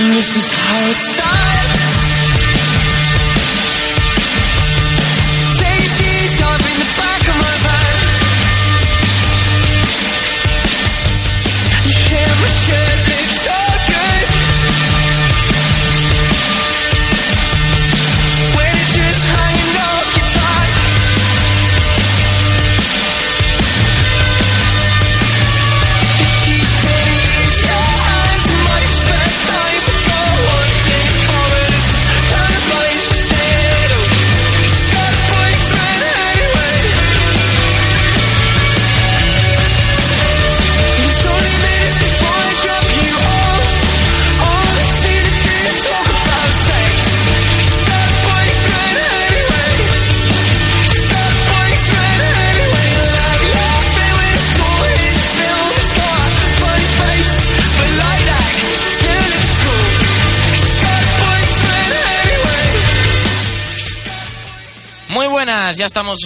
And this is how it starts. Ya estamos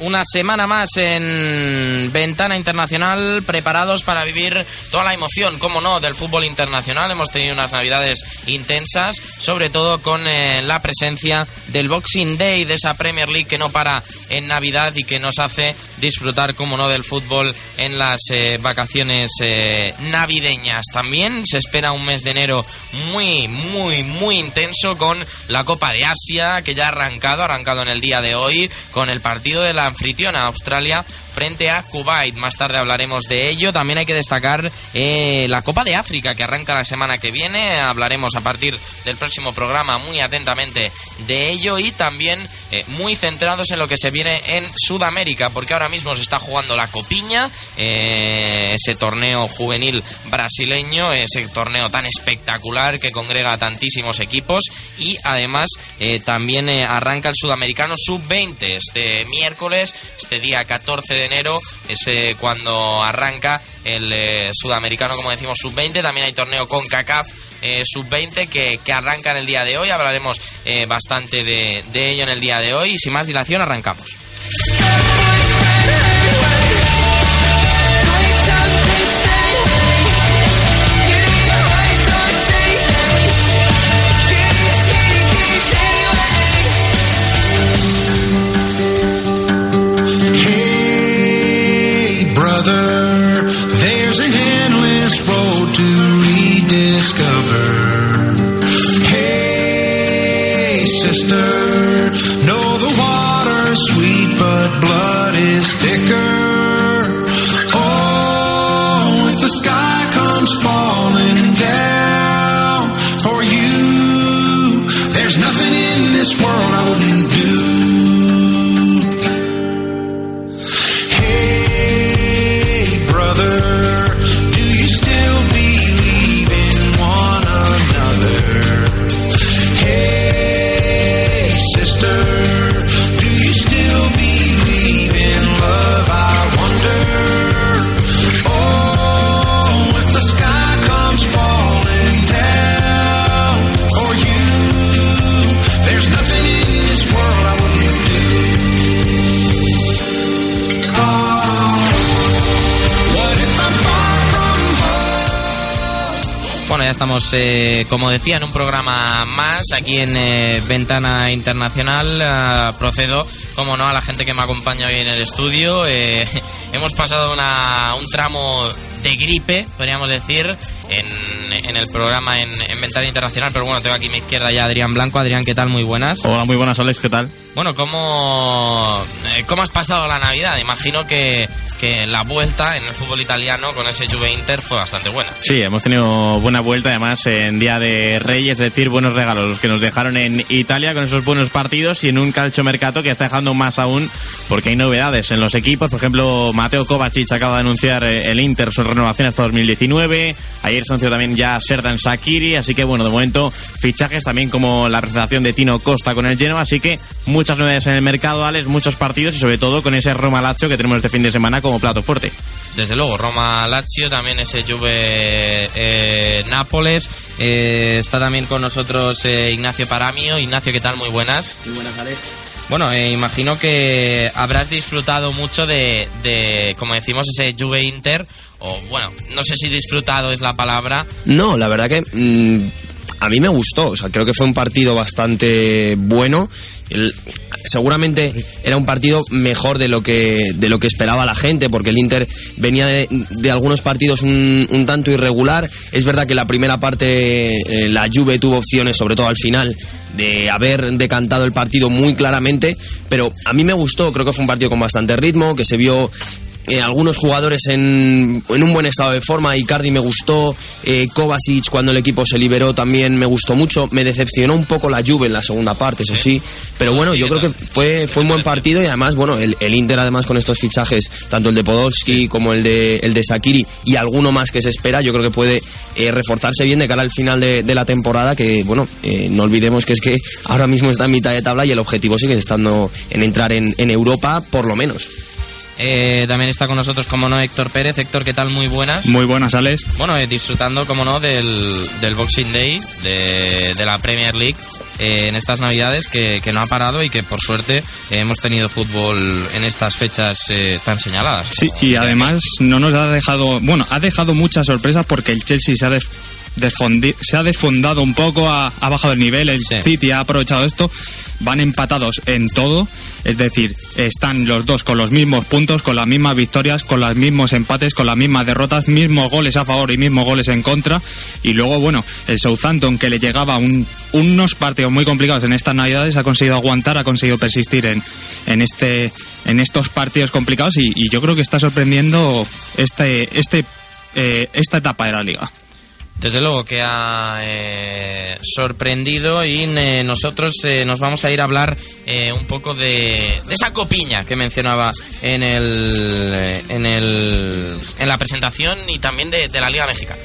una semana más en Ventana Internacional, preparados para vivir toda la emoción, como no, del fútbol internacional. Hemos tenido unas navidades intensas, sobre todo con eh, la presencia del Boxing Day, de esa Premier League que no para en Navidad y que nos hace disfrutar, como no, del fútbol en las eh, vacaciones eh, navideñas. También se espera un mes de enero muy, muy, muy intenso con la Copa de Asia, que ya ha arrancado, arrancado en el día de hoy, con el partido de la anfitriona Australia frente a Kuwait. Más tarde hablaremos de ello. También hay que destacar eh, la Copa de África que arranca la semana que viene. Hablaremos a partir del próximo programa muy atentamente de ello y también muy centrados en lo que se viene en Sudamérica, porque ahora mismo se está jugando la Copiña, eh, ese torneo juvenil brasileño, ese torneo tan espectacular que congrega a tantísimos equipos y además eh, también eh, arranca el sudamericano sub-20 este miércoles, este día 14 de enero, es cuando arranca el sudamericano, como decimos, sub-20. También hay torneo con CACAF eh, sub-20 que, que arranca en el día de hoy. Hablaremos bastante de, de ello en el día de hoy. Y sin más dilación, arrancamos. Estamos, eh, como decía, en un programa más aquí en eh, Ventana Internacional. Ah, procedo, como no, a la gente que me acompaña hoy en el estudio. Eh, hemos pasado una- un tramo de gripe, podríamos decir, en, en el programa en, en Ventana Internacional. Pero bueno, tengo aquí a mi izquierda ya a Adrián Blanco. Adrián, ¿qué tal? Muy buenas. Hola, muy buenas, Alex, ¿qué tal? Bueno, ¿cómo, eh, ¿cómo has pasado la Navidad? Imagino que, que la vuelta en el fútbol italiano con ese Juve Inter fue bastante buena. Sí, hemos tenido buena vuelta, además, en Día de Reyes, es decir, buenos regalos los que nos dejaron en Italia con esos buenos partidos y en un calchomercato que está dejando más aún porque hay novedades en los equipos. Por ejemplo, Mateo Kovacic acaba de anunciar eh, el Inter su renovación hasta 2019. Ayer se anunció también ya Serdan Sakiri, así que bueno, de momento fichajes también como la presentación de Tino Costa con el Genoa, así que muchas novedades en el mercado, Alex, muchos partidos y sobre todo con ese Roma Lazio que tenemos este fin de semana como plato fuerte. Desde luego, Roma Lazio, también ese Juve eh, Nápoles. Eh, está también con nosotros eh, Ignacio Paramio. Ignacio, ¿qué tal? Muy buenas. Muy buenas, Alex. Bueno, eh, imagino que habrás disfrutado mucho de, como decimos, ese Juve Inter. O bueno, no sé si disfrutado es la palabra. No, la verdad que mm, a mí me gustó, o sea, creo que fue un partido bastante bueno. Seguramente era un partido mejor de lo que de lo que esperaba la gente, porque el Inter venía de, de algunos partidos un, un tanto irregular. Es verdad que la primera parte eh, la Juve tuvo opciones, sobre todo al final, de haber decantado el partido muy claramente, pero a mí me gustó, creo que fue un partido con bastante ritmo, que se vio eh, algunos jugadores en, en un buen estado de forma. Icardi me gustó, eh, Kovacic cuando el equipo se liberó también me gustó mucho. Me decepcionó un poco la Juve en la segunda parte, eso sí. Pero bueno, yo creo que fue, fue un buen partido y además, bueno, el, Inter además con estos fichajes, tanto el de Podolski como el de, el de Sakiri y alguno más que se espera, yo creo que puede eh, reforzarse bien de cara al final de, la temporada, que bueno, eh, no olvidemos que es que ahora mismo está en mitad de tabla y el objetivo sigue estando en entrar en, en Europa por lo menos. Eh, también está con nosotros, como no, Héctor Pérez. Héctor, ¿qué tal? Muy buenas. Muy buenas, Alex. Bueno, eh, disfrutando, como no, del, del Boxing Day, de, de la Premier League eh, en estas navidades que, que no ha parado y que por suerte hemos tenido fútbol en estas fechas tan señaladas. Sí, y además no nos ha dejado, bueno, ha dejado muchas sorpresas porque el Chelsea se ha, se ha desfondado un poco, ha, ha bajado el nivel, el Sí. City ha aprovechado esto, van empatados en todo, es decir, están los dos con los mismos puntos, con las mismas victorias, con los mismos empates, con las mismas derrotas, mismos goles a favor y mismos goles en contra, y luego, bueno, el Southampton que le llegaba un- unos partidos muy complicados en estas navidades ha conseguido aguantar, ha conseguido persistir en, en este en estos partidos complicados y, y yo creo que está sorprendiendo este este eh, esta etapa de la liga. Desde luego que ha eh, sorprendido y eh, nosotros eh, nos vamos a ir a hablar un poco de, esa copiña que mencionaba en el en el en la presentación y también de, de la Liga Mexicana.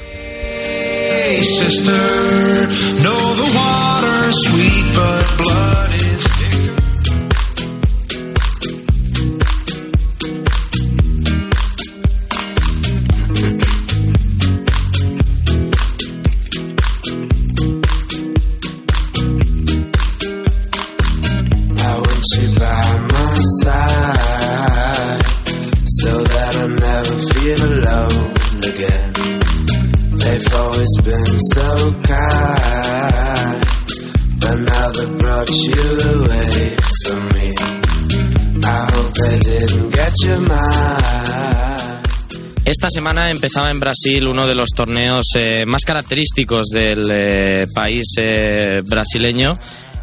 Semana empezaba en Brasil uno de los torneos eh, más característicos del eh, país eh, brasileño,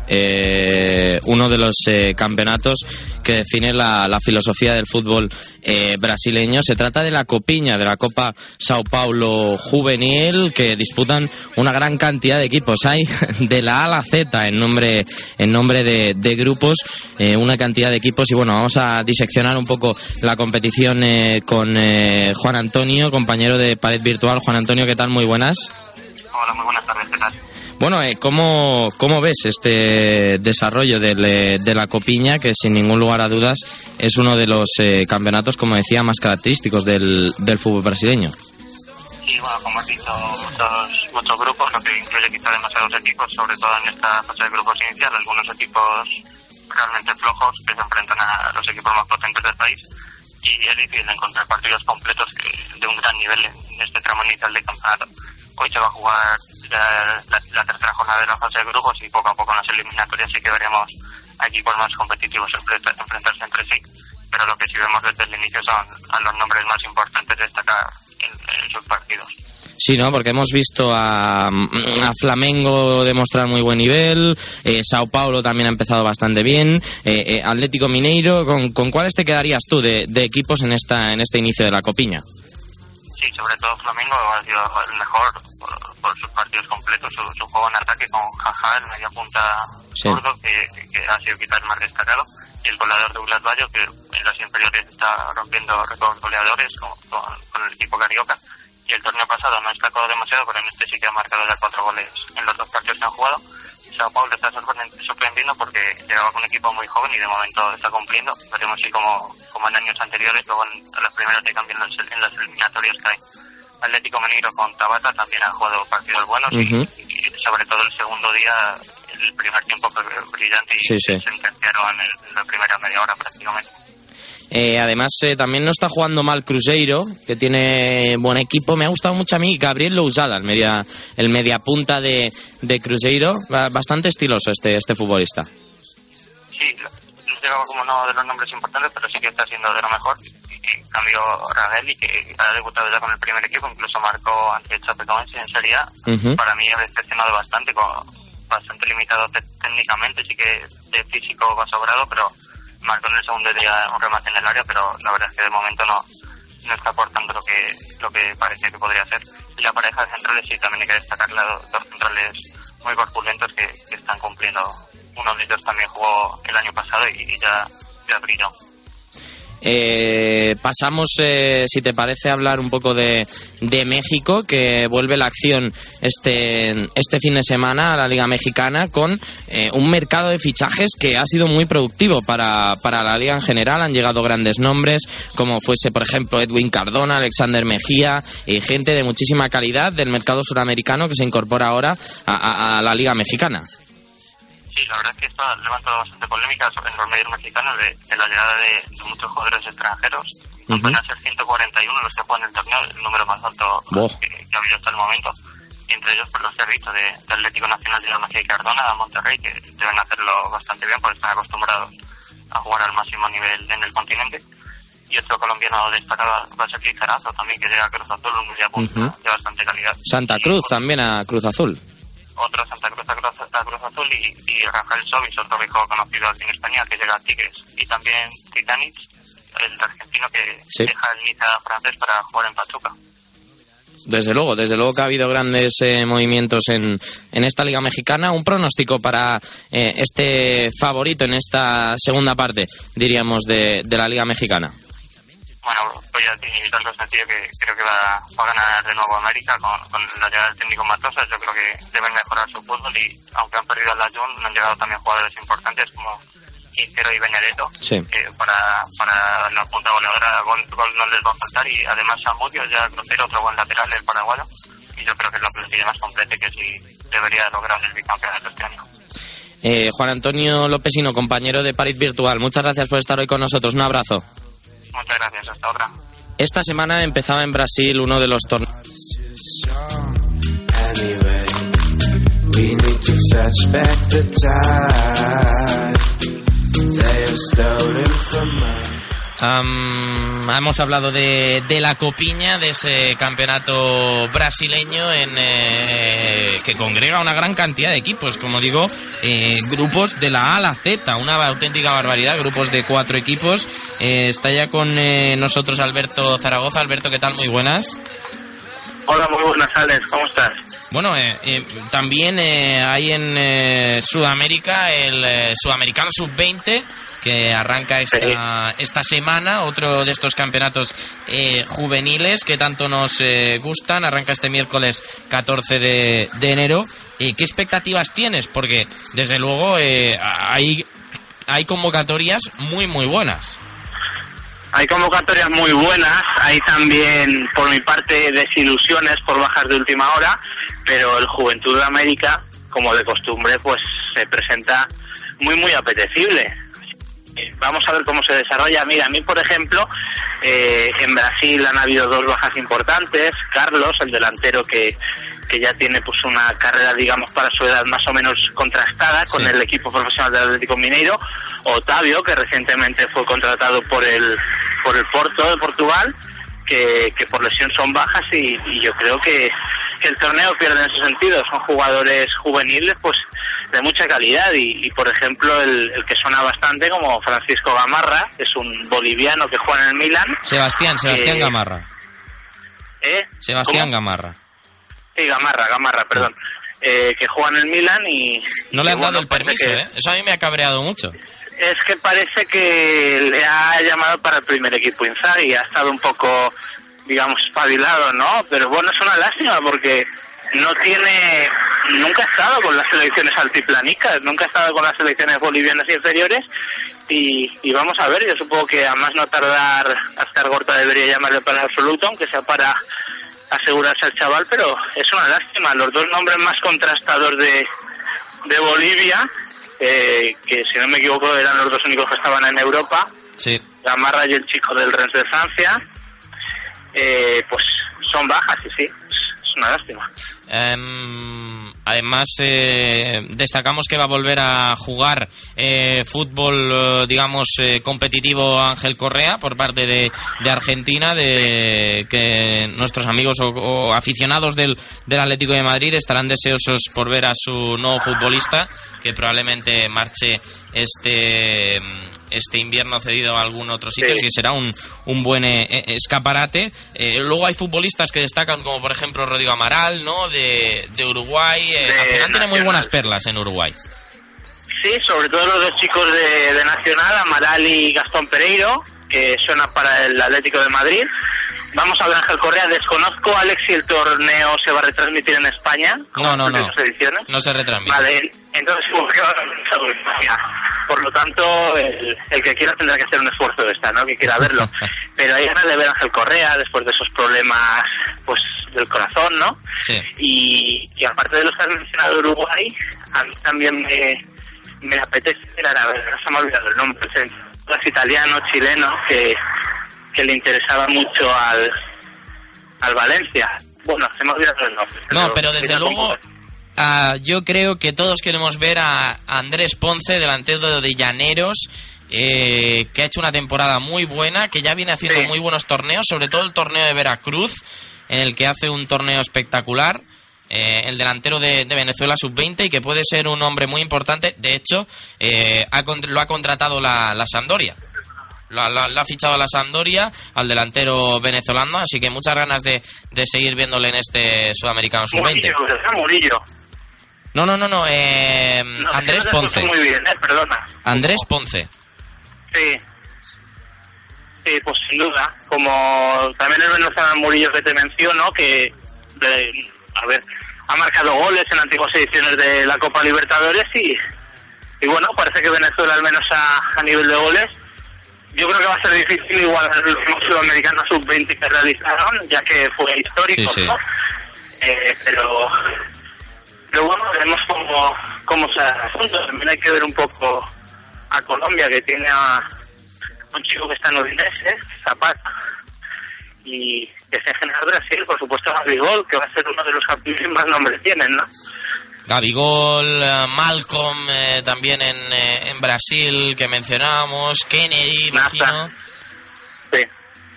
eh, uno de los eh, campeonatos que define la, filosofía del fútbol eh, brasileño. Se trata de la Copiña, de la Copa Sao Paulo Juvenil, que disputan una gran cantidad de equipos. Hay de la A a la Z en nombre, en nombre de, de grupos, eh, una cantidad de equipos. Y bueno, vamos a diseccionar un poco la competición eh, con Juan Antonio, compañero de Pared Virtual. Juan Antonio, ¿qué tal? Muy buenas. Hola, muy buenas tardes, ¿qué tal? Bueno, eh, ¿cómo, ¿cómo ves este desarrollo del, eh, de la Copiña, que sin ningún lugar a dudas es uno de los eh, campeonatos, como decía, más característicos del, del fútbol brasileño? Sí, bueno, como has dicho, muchos, muchos grupos, lo que incluye quizá demasiados equipos, sobre todo en esta fase de grupos inicial, algunos equipos realmente flojos que se enfrentan a los equipos más potentes del país y es difícil encontrar partidos completos de un gran nivel en este tramo inicial del campeonato. Hoy se va a jugar la, tercera jornada de la fase de grupos y poco a poco en las eliminatorias sí que veremos a equipos más competitivos enfrenta- enfrentarse entre sí, pero lo que sí vemos desde el inicio son los nombres más importantes destacar en, sus partidos. Sí, ¿no? Porque hemos visto a, a Flamengo demostrar muy buen nivel, eh, Sao Paulo también ha empezado bastante bien, eh, eh, Atlético Mineiro, ¿con, con cuáles te quedarías tú de, de equipos en esta en este inicio de la Copiña? Sí, sobre todo Flamengo ha sido el mejor por, por sus partidos completos, su, su juego en ataque con Jaja, el media punta Sí. zurdo, que, que ha sido quizás el más destacado, y el goleador Douglas Bayo, que en las inferiores está rompiendo récords goleadores con, con, con el equipo carioca. Y el torneo pasado no destacó demasiado, pero en este sí que ha marcado ya cuatro goles en los dos partidos que han jugado. Sao Paulo está sorprend- sorprendiendo porque llegaba con un equipo muy joven y de momento está cumpliendo. Veremos si como, como en años anteriores, luego en, las primeras de cambio en las, eliminatorias que hay. Atlético Mineiro con Tabata también ha jugado partidos buenos y, sobre todo el segundo día, el primer tiempo fue brillante y Sí, sí. se sentenciaron en, en la primera media hora prácticamente. Eh, además, eh, también no está jugando mal Cruzeiro, que tiene buen equipo. Me ha gustado mucho a mí Gabriel Lousada, el media, el media punta de, de Cruzeiro. Ba- Bastante estiloso este, este futbolista. Sí, llegaba como uno de los nombres importantes, pero sí que está siendo de lo mejor. En cambio, Radelli, que ha debutado ya con el primer equipo, incluso marcó ante Chapecoense en Serie A, para mí ha decepcionado bastante, con, bastante limitado te- técnicamente, sí que de físico va sobrado, pero marcó en el segundo día un remate en el área, pero la verdad es que de momento no, no está aportando lo que lo que parecía que podría hacer. Y la pareja de centrales sí también hay que destacar las dos centrales muy corpulentos que, que están cumpliendo. Uno de ellos también jugó el año pasado y, y ya, ya brilló. Eh, pasamos, eh, si te parece, a hablar un poco de, de México, que vuelve la acción este, este fin de semana a la Liga Mexicana con eh, un mercado de fichajes que ha sido muy productivo para, para la Liga en general. Han llegado grandes nombres, como fuese, por ejemplo, Edwin Cardona, Alexander Mejía, y gente de muchísima calidad del mercado suramericano que se incorpora ahora a, la Liga Mexicana. Sí, la verdad es que esto ha levantado bastante polémica en los medios mexicanos de, de la llegada de, de muchos jugadores extranjeros. Ujú. Van a ser 141 los que juegan el torneo, el número más alto Boh. que, que ha habido hasta el momento. Y entre ellos, pues los que has visto de, de Atlético Nacional de Mejía y Cardona, a Monterrey, que deben hacerlo bastante bien porque están acostumbrados a jugar al máximo nivel en el continente. Y otro colombiano destacado va a ser Lizarazo también, que llega a Cruz Azul, un media punta Ujú. de bastante calidad. Santa Y Cruz también a Cruz Azul. Otro Santa Cruz a Cruz, Azul y, y Rafael Sobis, otro viejo conocido aquí en España que llega a Tigres. Y también Titanic, el argentino que Sí. deja el Niza francés para jugar en Pachuca. Desde luego, desde luego que ha habido grandes eh, movimientos en, en esta Liga Mexicana. Un pronóstico para eh, este favorito en esta segunda parte, diríamos, de, de la Liga Mexicana. Bueno, voy a decir algo sencillo que creo que va, va a ganar de nuevo América con, con la llegada del técnico Matosas. Yo creo que deben mejorar su fútbol y aunque han perdido a la Jun, han llegado también jugadores importantes como Quintero y Benedetto Sí. que para, para la punta goleadora gol, gol no les va a faltar y además Samudio ya Crucero, otro buen lateral, el paraguayo y yo creo que es la plantilla más completa y que sí debería lograr el bicampeonato este año. Eh, Juan Antonio Lópezino, compañero de París Virtual, muchas gracias por estar hoy con nosotros. Un abrazo. Muchas gracias, hasta otra. Esta semana empezaba en Brasil uno de los torneos. Am, hemos hablado de, de la Copiña, de ese campeonato brasileño en, eh, que congrega una gran cantidad de equipos, como digo, eh, grupos de la A a la Z, una auténtica barbaridad, grupos de cuatro equipos. Eh, está ya con eh, nosotros Alberto Zaragoza. Alberto, ¿qué tal? Muy buenas. Hola, muy buenas tardes, ¿cómo estás? Bueno, eh, eh, también eh, hay en eh, Sudamérica el eh, Sudamericano Sub-20 que arranca esta, esta semana, otro de estos campeonatos eh, juveniles que tanto nos eh, gustan, arranca este miércoles 14 de, de enero. ¿Qué expectativas tienes? Porque desde luego eh, hay, hay convocatorias muy muy buenas. Hay convocatorias muy buenas, hay también por mi parte desilusiones por bajas de última hora, pero el Juventud de América, como de costumbre, pues se presenta muy muy apetecible. Vamos a ver cómo se desarrolla. Mira, a mí, por ejemplo, eh, en Brasil han habido dos bajas importantes. Carlos, el delantero que, que ya tiene pues una carrera, digamos, para su edad más o menos contrastada con Sí. el equipo profesional del Atlético Mineiro. Otavio, que recientemente fue contratado por el, por el Porto de Portugal, que, que por lesión son bajas y, y yo creo que, que el torneo pierde en ese sentido. Son jugadores juveniles, pues de mucha calidad y, y, por ejemplo el, el que suena bastante como Francisco Gamarra, que es un boliviano que juega en el Milan. Sebastián, Sebastián Eh, Gamarra. ¿eh? Sebastián ¿Cómo? Gamarra. Sí, Gamarra, Gamarra, perdón. Eh, que juega en el Milan y... No le y han bueno, dado el permiso, que- ¿eh? Eso a mí me ha cabreado mucho. Es que parece que le ha llamado para el primer equipo Inzaghi, ha estado un poco, digamos, espabilado, ¿no? Pero bueno, es una lástima porque no tiene, nunca ha estado con las selecciones altiplanicas, nunca ha estado con las selecciones bolivianas inferiores y, y vamos a ver, yo supongo que a más no tardar, hasta Gorta debería llamarle para el absoluto, aunque sea para asegurarse al chaval, pero es una lástima. Los dos nombres más contrastados de, de Bolivia, eh, que si no me equivoco eran los dos únicos que estaban en Europa, Sí. Gamarra y el chico del Rennes de Francia, eh, pues son bajas, y sí, es una lástima. Em, además, eh, destacamos que va a volver a jugar eh, fútbol, eh, digamos, eh, competitivo Ángel Correa por parte de, Argentina, de que nuestros amigos o, o aficionados del, del Atlético de Madrid estarán deseosos por ver a su nuevo futbolista, que probablemente marche este este invierno cedido a algún otro sitio, Sí. así que será un, un buen eh, eh, escaparate. Eh, luego hay futbolistas que destacan, como por ejemplo Rodrigo Amaral, ¿no? De, de Uruguay. Eh, De al final tiene muy buenas perlas en Uruguay. Sí, sobre todo los dos chicos de, de Nacional, Amaral y Gastón Pereiro, que suena para el Atlético de Madrid. Vamos a ver Ángel Correa, desconozco Alex si el torneo se va a retransmitir en España. No, no, no. ediciones. No se retransmite. Vale, entonces. Por lo tanto, el, el que quiera tendrá que hacer un esfuerzo de esta, ¿no? Que quiera verlo. Pero hay ganas de ver a Ángel Correa después de esos problemas, pues, del corazón, ¿no? Sí. Y, y aparte de los que has mencionado de Uruguay, a mí también me, me apetece ver, a ver, no se me ha olvidado el nombre, es es italiano, chileno, que, que le interesaba mucho al, al Valencia. Bueno, se me ha olvidado el nombre. No, pero desde luego, ah, yo creo que todos queremos ver a Andrés Ponce, delantero de Llaneros, eh, que ha hecho una temporada muy buena, que ya viene haciendo Sí. muy buenos torneos, sobre todo el torneo de Veracruz, en el que hace un torneo espectacular. Eh, el delantero de, de Venezuela sub-20 y que puede ser un hombre muy importante. De hecho, eh, ha lo ha contratado la, la Sampdoria. Lo, ha- lo ha- fichado la Sampdoria al delantero venezolano, así que muchas ganas de, de seguir viéndole en este sudamericano sub-20. Murillo, ¿verdad? Murillo. No, no, no, no. eh, No, Andrés no Ponce. Muy bien, eh, perdona. Andrés Ponce. Sí. Sí, pues sin duda. Como también el venezolano Murillo que te menciono, que, de- a ver, ha marcado goles en antiguas ediciones de la Copa Libertadores y, y bueno, parece que Venezuela, al menos a, a nivel de goles, yo creo que va a ser difícil igual a los sudamericanos sub-20 que realizaron, ya que fue histórico, Sí, sí. ¿no? Eh, pero, pero bueno, veremos cómo, cómo se asunto. También hay que ver un poco a Colombia, que tiene a un chico que está en Udinese, Zapata, y que se genera Brasil, por supuesto, Gabigol, que va a ser uno de los que más nombres tienen, ¿no? Gabigol, eh, Malcolm, eh, también en, eh, en Brasil, que mencionábamos, Kennedy, imagino. Sí.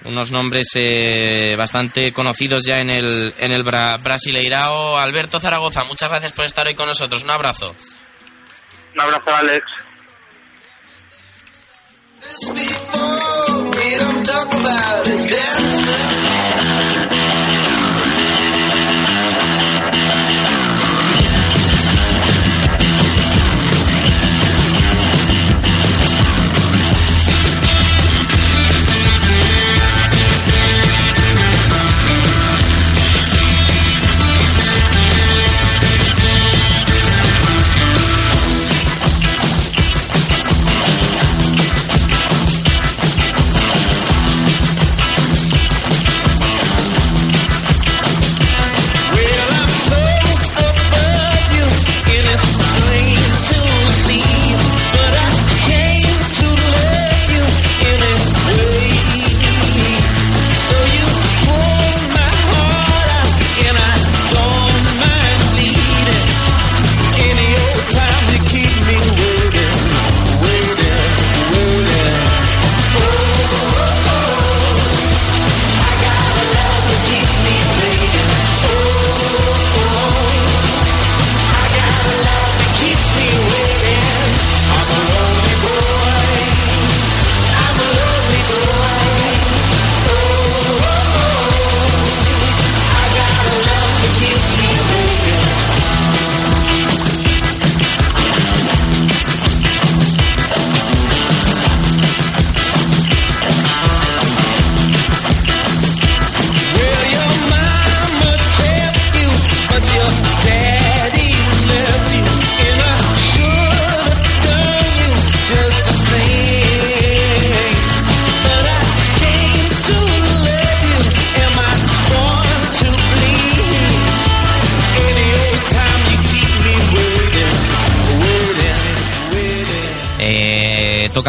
Unos nombres eh, bastante conocidos ya en el, en el Bra- Brasileirao. Alberto Zaragoza, muchas gracias por estar hoy con nosotros. Un abrazo. Un abrazo, Alex. Talk about it, dancing.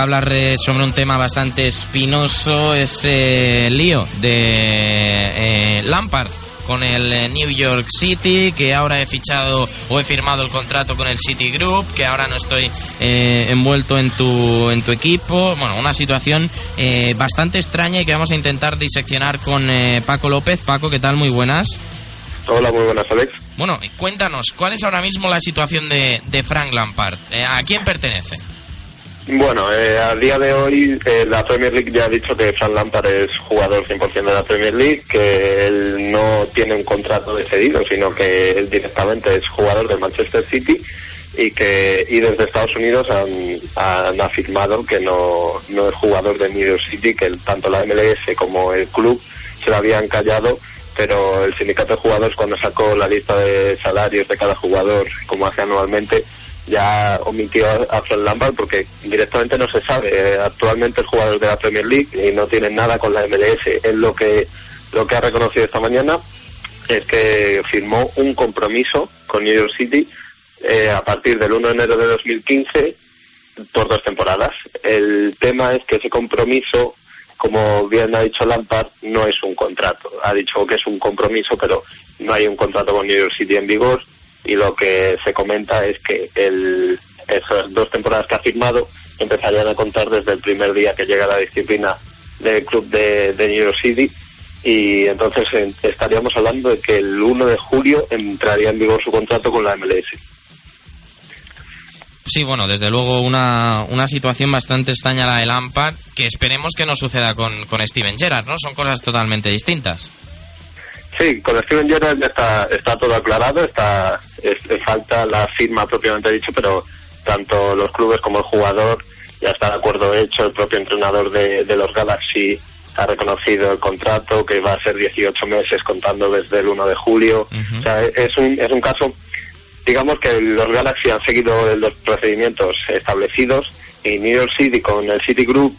Toca hablar eh, sobre un tema bastante espinoso, ese lío de eh, Lampard con el eh, New York City, que ahora he fichado o he firmado el contrato con el City Group, que ahora no estoy eh, envuelto en tu, en tu equipo. Bueno, una situación eh, bastante extraña y que vamos a intentar diseccionar con eh, Paco López. Paco, ¿qué tal? Muy buenas. Hola, muy buenas, Alex. Bueno, cuéntanos, ¿cuál es ahora mismo la situación de, de Frank Lampard? Eh, ¿A quién pertenece? Bueno, eh, a día de hoy eh, la Premier League ya ha dicho que Frank Lampard es jugador 100% de la Premier League, que él no tiene un contrato de cedido, sino que él directamente es jugador del Manchester City y que y desde Estados Unidos han, han afirmado que no, no es jugador de New York City, que tanto la MLS como el club se lo habían callado, pero el sindicato de jugadores cuando sacó la lista de salarios de cada jugador, como hace anualmente, ya omitió a Frank Lampard porque directamente no se sabe. Actualmente es jugador de la Premier League y no tiene nada con la MLS. Es lo que, lo que ha reconocido esta mañana es que firmó un compromiso con New York City eh, a partir del 1 de enero de 2015 por dos temporadas. El tema es que ese compromiso, como bien ha dicho Lampard, no es un contrato. Ha dicho que es un compromiso, pero no hay un contrato con New York City en vigor y lo que se comenta es que el, esas dos temporadas que ha firmado empezarían a contar desde el primer día que llega la disciplina del club de, New York City y entonces estaríamos hablando de que el 1 de julio entraría en vigor su contrato con la MLS. Sí, bueno, desde luego una, una situación bastante extraña la de Lampard, que esperemos que no suceda con, con Steven Gerrard, ¿no? Son cosas totalmente distintas. Sí, con Steven Gerrard ya está, está todo aclarado, está es- es falta la firma propiamente dicho, pero tanto los clubes como el jugador ya está de acuerdo hecho, el propio entrenador de, de los Galaxy ha reconocido el contrato que va a ser 18 meses contando desde el 1 de julio. O sea, es un, es un caso, digamos que los Galaxy han seguido los procedimientos establecidos y New York City con el City Group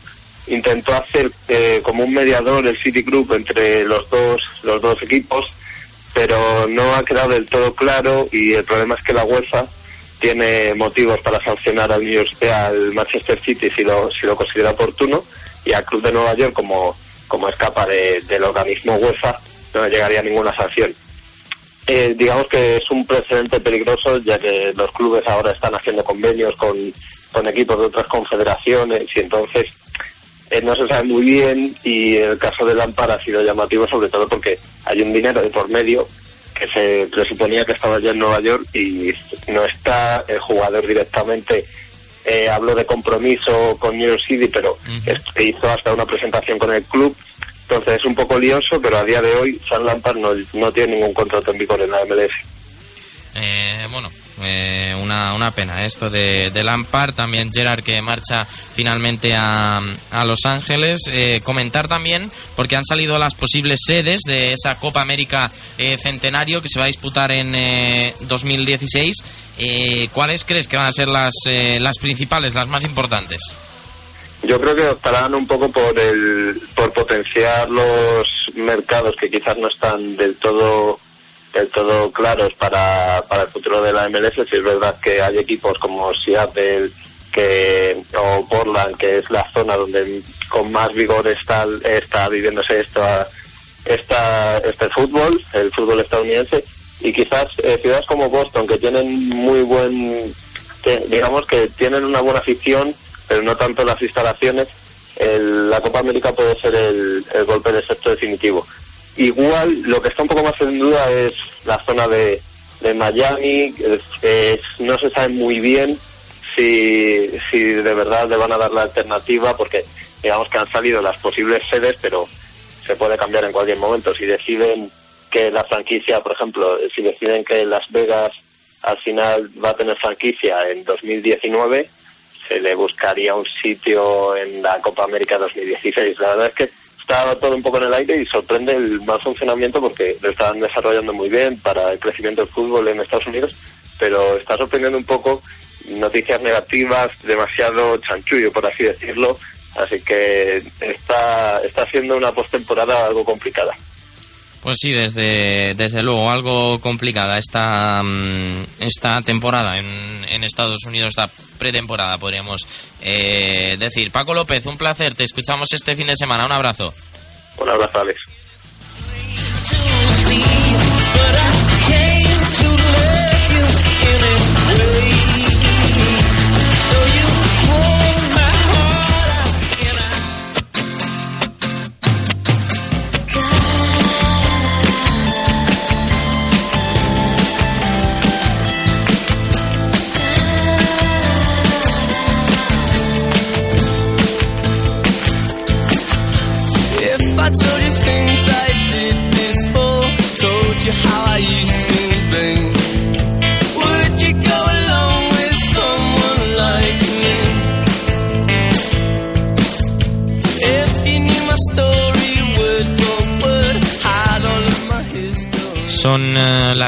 intentó hacer eh, como un mediador el City Group entre los dos los dos equipos pero no ha quedado del todo claro y el problema es que la UEFA tiene motivos para sancionar al, New York- al Manchester City si lo si lo considera oportuno y al club de Nueva York como como escapa de- del organismo UEFA no llegaría ninguna sanción. Eh, digamos que es un precedente peligroso ya que los clubes ahora están haciendo convenios con, con equipos de otras confederaciones y entonces eh, no se sabe muy bien y el caso de Lampard ha sido llamativo sobre todo porque hay un dinero de por medio que se presuponía que estaba ya en Nueva York y no está. El jugador directamente eh, habló de compromiso con New York City pero hizo hasta una presentación con el club. Entonces es un poco lioso pero a día de hoy San Lampard no, no tiene ningún contrato en vigor en la MLS Eh, bueno, eh, una, una pena esto de, de también Gerard que marcha finalmente a, a Los Ángeles. Eh, comentar también, porque han salido las posibles sedes de esa Copa América eh, Centenario que se va a disputar en eh, 2016. Eh, ¿Cuáles crees que van a ser las, eh, las principales, las más importantes? Yo creo que optarán un poco por el por potenciar los mercados que quizás no están del todo del todo claros para, para el futuro de la MLS. Si es verdad que hay equipos como Seattle que o Portland, que es la zona donde con más vigor está está viviéndose esta, esta este fútbol, el fútbol estadounidense, y quizás eh, ciudades como Boston que tienen muy buen digamos que tienen una buena afición, pero no tanto las instalaciones, el- la Copa América puede ser el, golpe de sexto definitivo. Igual, lo que está un poco más en duda es la zona de, de Miami, no se sabe muy bien si, si de verdad le van a dar la alternativa, porque digamos que han salido las posibles sedes, pero se puede cambiar en cualquier momento. Si deciden que la franquicia, por ejemplo, si deciden que Las Vegas al final va a tener franquicia en 2019, se le buscaría un sitio en la Copa América 2016. La verdad es que está todo un poco en el aire y sorprende el mal funcionamiento porque lo están desarrollando muy bien para el crecimiento del fútbol en Estados Unidos, pero está sorprendiendo un poco noticias negativas, demasiado chanchullo, por así decirlo. Así que está, está siendo una postemporada algo complicada. Pues sí, desde, desde luego, algo complicada esta, mm, esta temporada en, en Estados Unidos, esta pretemporada, podríamos eh, decir. Paco López, un placer, te escuchamos este fin de semana, un abrazo. Un abrazo, Alex.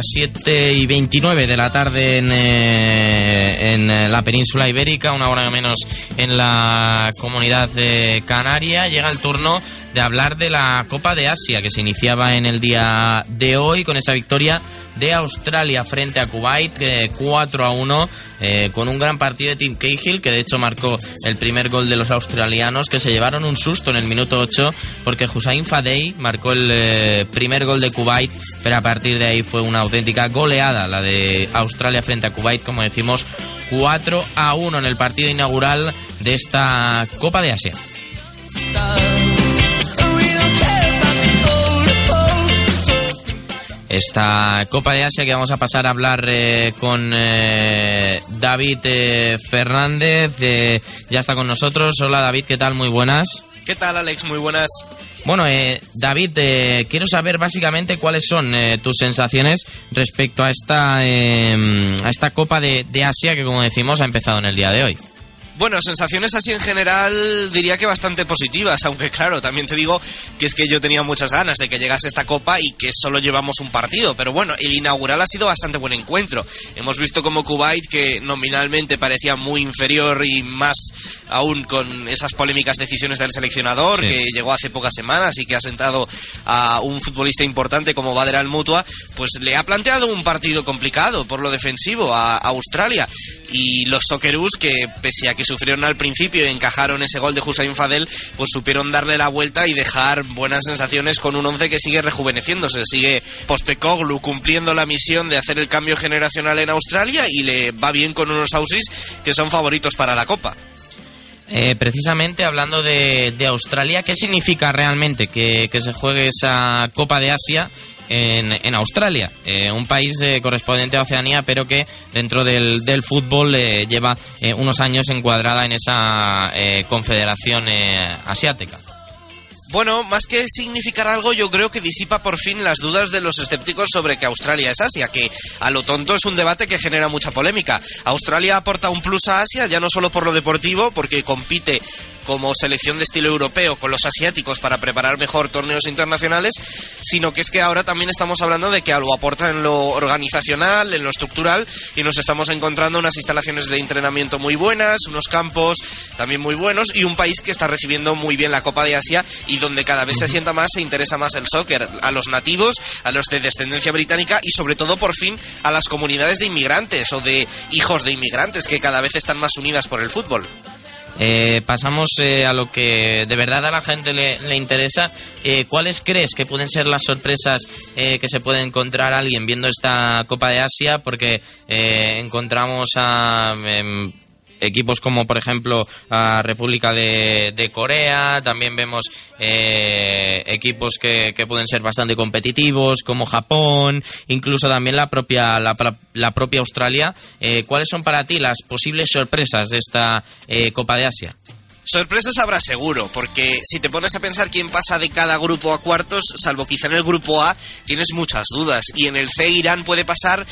Las 7 y 29 de la tarde en, eh, en eh, la península ibérica, una hora menos en la comunidad de Canaria. Llega el turno de hablar de la Copa de Asia que se iniciaba en el día de hoy con esa victoria de Australia frente a Kuwait, eh, 4 a 1, eh, con un gran partido de Tim Cahill, que de hecho marcó el primer gol de los australianos, que se llevaron un susto en el minuto 8, porque Hussein Fadey marcó el eh, primer gol de Kuwait, pero a partir de ahí fue una auténtica goleada la de Australia frente a Kuwait, como decimos, 4 a 1 en el partido inaugural de esta Copa de Asia. Esta Copa de Asia que vamos a pasar a hablar eh, con eh, David eh, Fernández. eh, ya está con nosotros. Hola David, ¿qué tal? Muy buenas. ¿Qué tal, Alex? Muy buenas. Bueno, eh, David, quiero saber básicamente cuáles son eh, tus sensaciones respecto a esta, a esta Copa de, de Asia que, como decimos, ha empezado en el día de hoy. Bueno, sensaciones así en general diría que bastante positivas, aunque claro, también te digo que es que yo tenía muchas ganas de que llegase esta copa y que solo llevamos un partido, pero bueno, el inaugural ha sido bastante buen encuentro. Hemos visto como Kuwait, que nominalmente parecía muy inferior y más aún con esas polémicas decisiones del seleccionador, Sí. que llegó hace pocas semanas y que ha sentado a un futbolista importante como Bader Al Mutua, pues le ha planteado un partido complicado por lo defensivo a, a Australia. Y los Socceroos, que pese a que sufrieron al principio y encajaron ese gol de Hussein Fadel, pues supieron darle la vuelta y dejar buenas sensaciones con un once que sigue rejuveneciéndose. Sigue Postecoglou cumpliendo la misión de hacer el cambio generacional en Australia y le va bien con unos Aussies que son favoritos para la Copa. Eh, precisamente hablando de, Australia, ¿qué significa realmente que se juegue esa Copa de Asia en, Australia? Eh, un país eh, correspondiente a Oceanía, pero que dentro del, del fútbol eh, lleva unos años encuadrada en esa confederación asiática. Bueno, más que significar algo, yo creo que disipa por fin las dudas de los escépticos sobre que Australia es Asia, que a lo tonto es un debate que genera mucha polémica. Australia aporta un plus a Asia, ya no solo por lo deportivo, porque compite como selección de estilo europeo con los asiáticos para preparar mejor torneos internacionales, sino que es que ahora también estamos hablando de que lo aporta en lo organizacional, en lo estructural, y nos estamos encontrando unas instalaciones de entrenamiento muy buenas, unos campos también muy buenos, y un país que está recibiendo muy bien la Copa de Asia y donde cada vez se sienta más, se interesa más el soccer, a los nativos, a los de descendencia británica y sobre todo por fin a las comunidades de inmigrantes o de hijos de inmigrantes que cada vez están más unidas por el fútbol. Eh, pasamos eh, a lo que de verdad a la gente le, le interesa. Eh, ¿Cuáles crees que pueden ser las sorpresas eh, que se puede encontrar alguien viendo esta Copa de Asia? Porque encontramos a em, equipos como, por ejemplo, República de, Corea. También vemos eh, equipos que, pueden ser bastante competitivos, como Japón, incluso también la propia la propia Australia. Eh, ¿Cuáles son para ti las posibles sorpresas de esta eh, Copa de Asia? Sorpresas habrá seguro, porque si te pones a pensar quién pasa de cada grupo a cuartos, salvo quizá en el grupo A, tienes muchas dudas. Y en el C Irán puede pasar,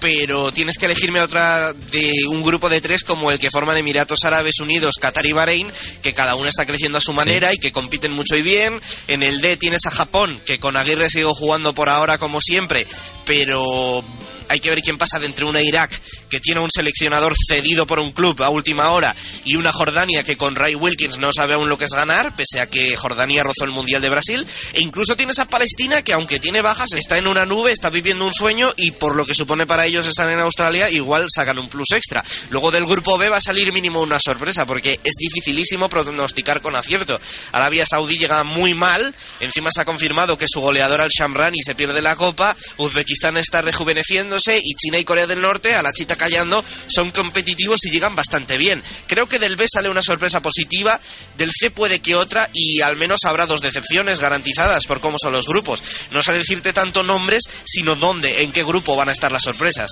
pero tienes que elegirme otra de un grupo de tres como el que forman Emiratos Árabes Unidos, Qatar y Bahrein, que cada una está creciendo a su manera y que compiten mucho y bien. En el D tienes a Japón, que con Aguirre sigo jugando por ahora como siempre, pero hay que ver quién pasa de entre una Irak que tiene un seleccionador cedido por un club a última hora y una Jordania que con Ray Wilkins no sabe aún lo que es ganar, pese a que Jordania rozó el Mundial de Brasil. E incluso tienes a Palestina que aunque tiene bajas está en una nube, está viviendo un sueño y por lo que supone para ellos estar en Australia igual sacan un plus extra. Luego del grupo B va a salir mínimo una sorpresa porque es dificilísimo pronosticar con acierto. Arabia Saudí llega muy mal, encima se ha confirmado que su goleador al Shamrani se pierde la copa, Uzbekistán está y China y Corea del Norte, a la chita callando, son competitivos y llegan bastante bien. Creo que del B sale una sorpresa positiva, del C puede que otra y al menos habrá dos decepciones garantizadas por cómo son los grupos. No sé decirte tanto nombres, sino dónde, en qué grupo van a estar las sorpresas.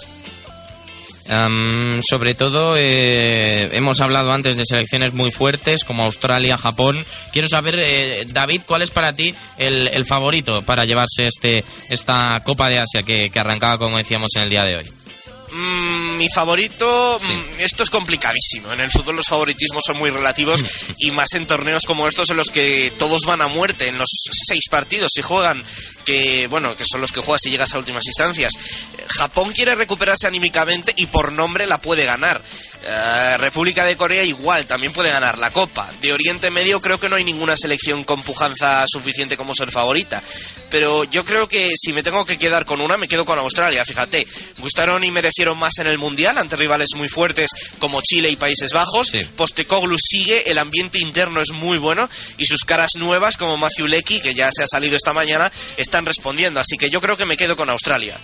Am, sobre todo, eh, hemos hablado antes de selecciones muy fuertes como Australia, Japón. Quiero saber, eh, David, ¿cuál es para ti el, el favorito para llevarse este esta Copa de Asia que, que arrancaba, como decíamos, en el día de hoy? Mm, mi favorito, mm, esto es complicadísimo. En el fútbol los favoritismos son muy relativos y más en torneos como estos en los que todos van a muerte en los seis partidos y juegan que bueno que son los que juegas si llegas a últimas instancias. Eh, Japón quiere recuperarse anímicamente y por nombre la puede ganar. Eh, República de Corea igual, también puede ganar la Copa. De Oriente Medio creo que no hay ninguna selección con pujanza suficiente como ser favorita. Pero yo creo que si me tengo que quedar con una, me quedo con Australia, fíjate. Gustaron y merecieron más en el Mundial ante rivales muy fuertes como Chile y Países Bajos. Postecoglou sigue, el ambiente interno es muy bueno y sus caras nuevas como Matthew Lecky, que ya se ha salido esta mañana, están respondiendo. Así que yo creo que me quedo con Australia.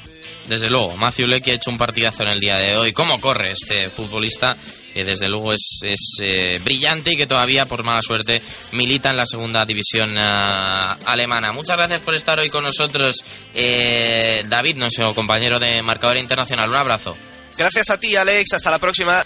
Desde luego, Matthew Lecky ha hecho un partidazo en el día de hoy. ¿Cómo corre este futbolista? Que desde luego es, es eh, brillante y que todavía, por mala suerte, milita en la segunda división ah, alemana. Muchas gracias por estar hoy con nosotros, eh, David, nuestro compañero de marcador internacional. Un abrazo. Gracias a ti, Alex. Hasta la próxima.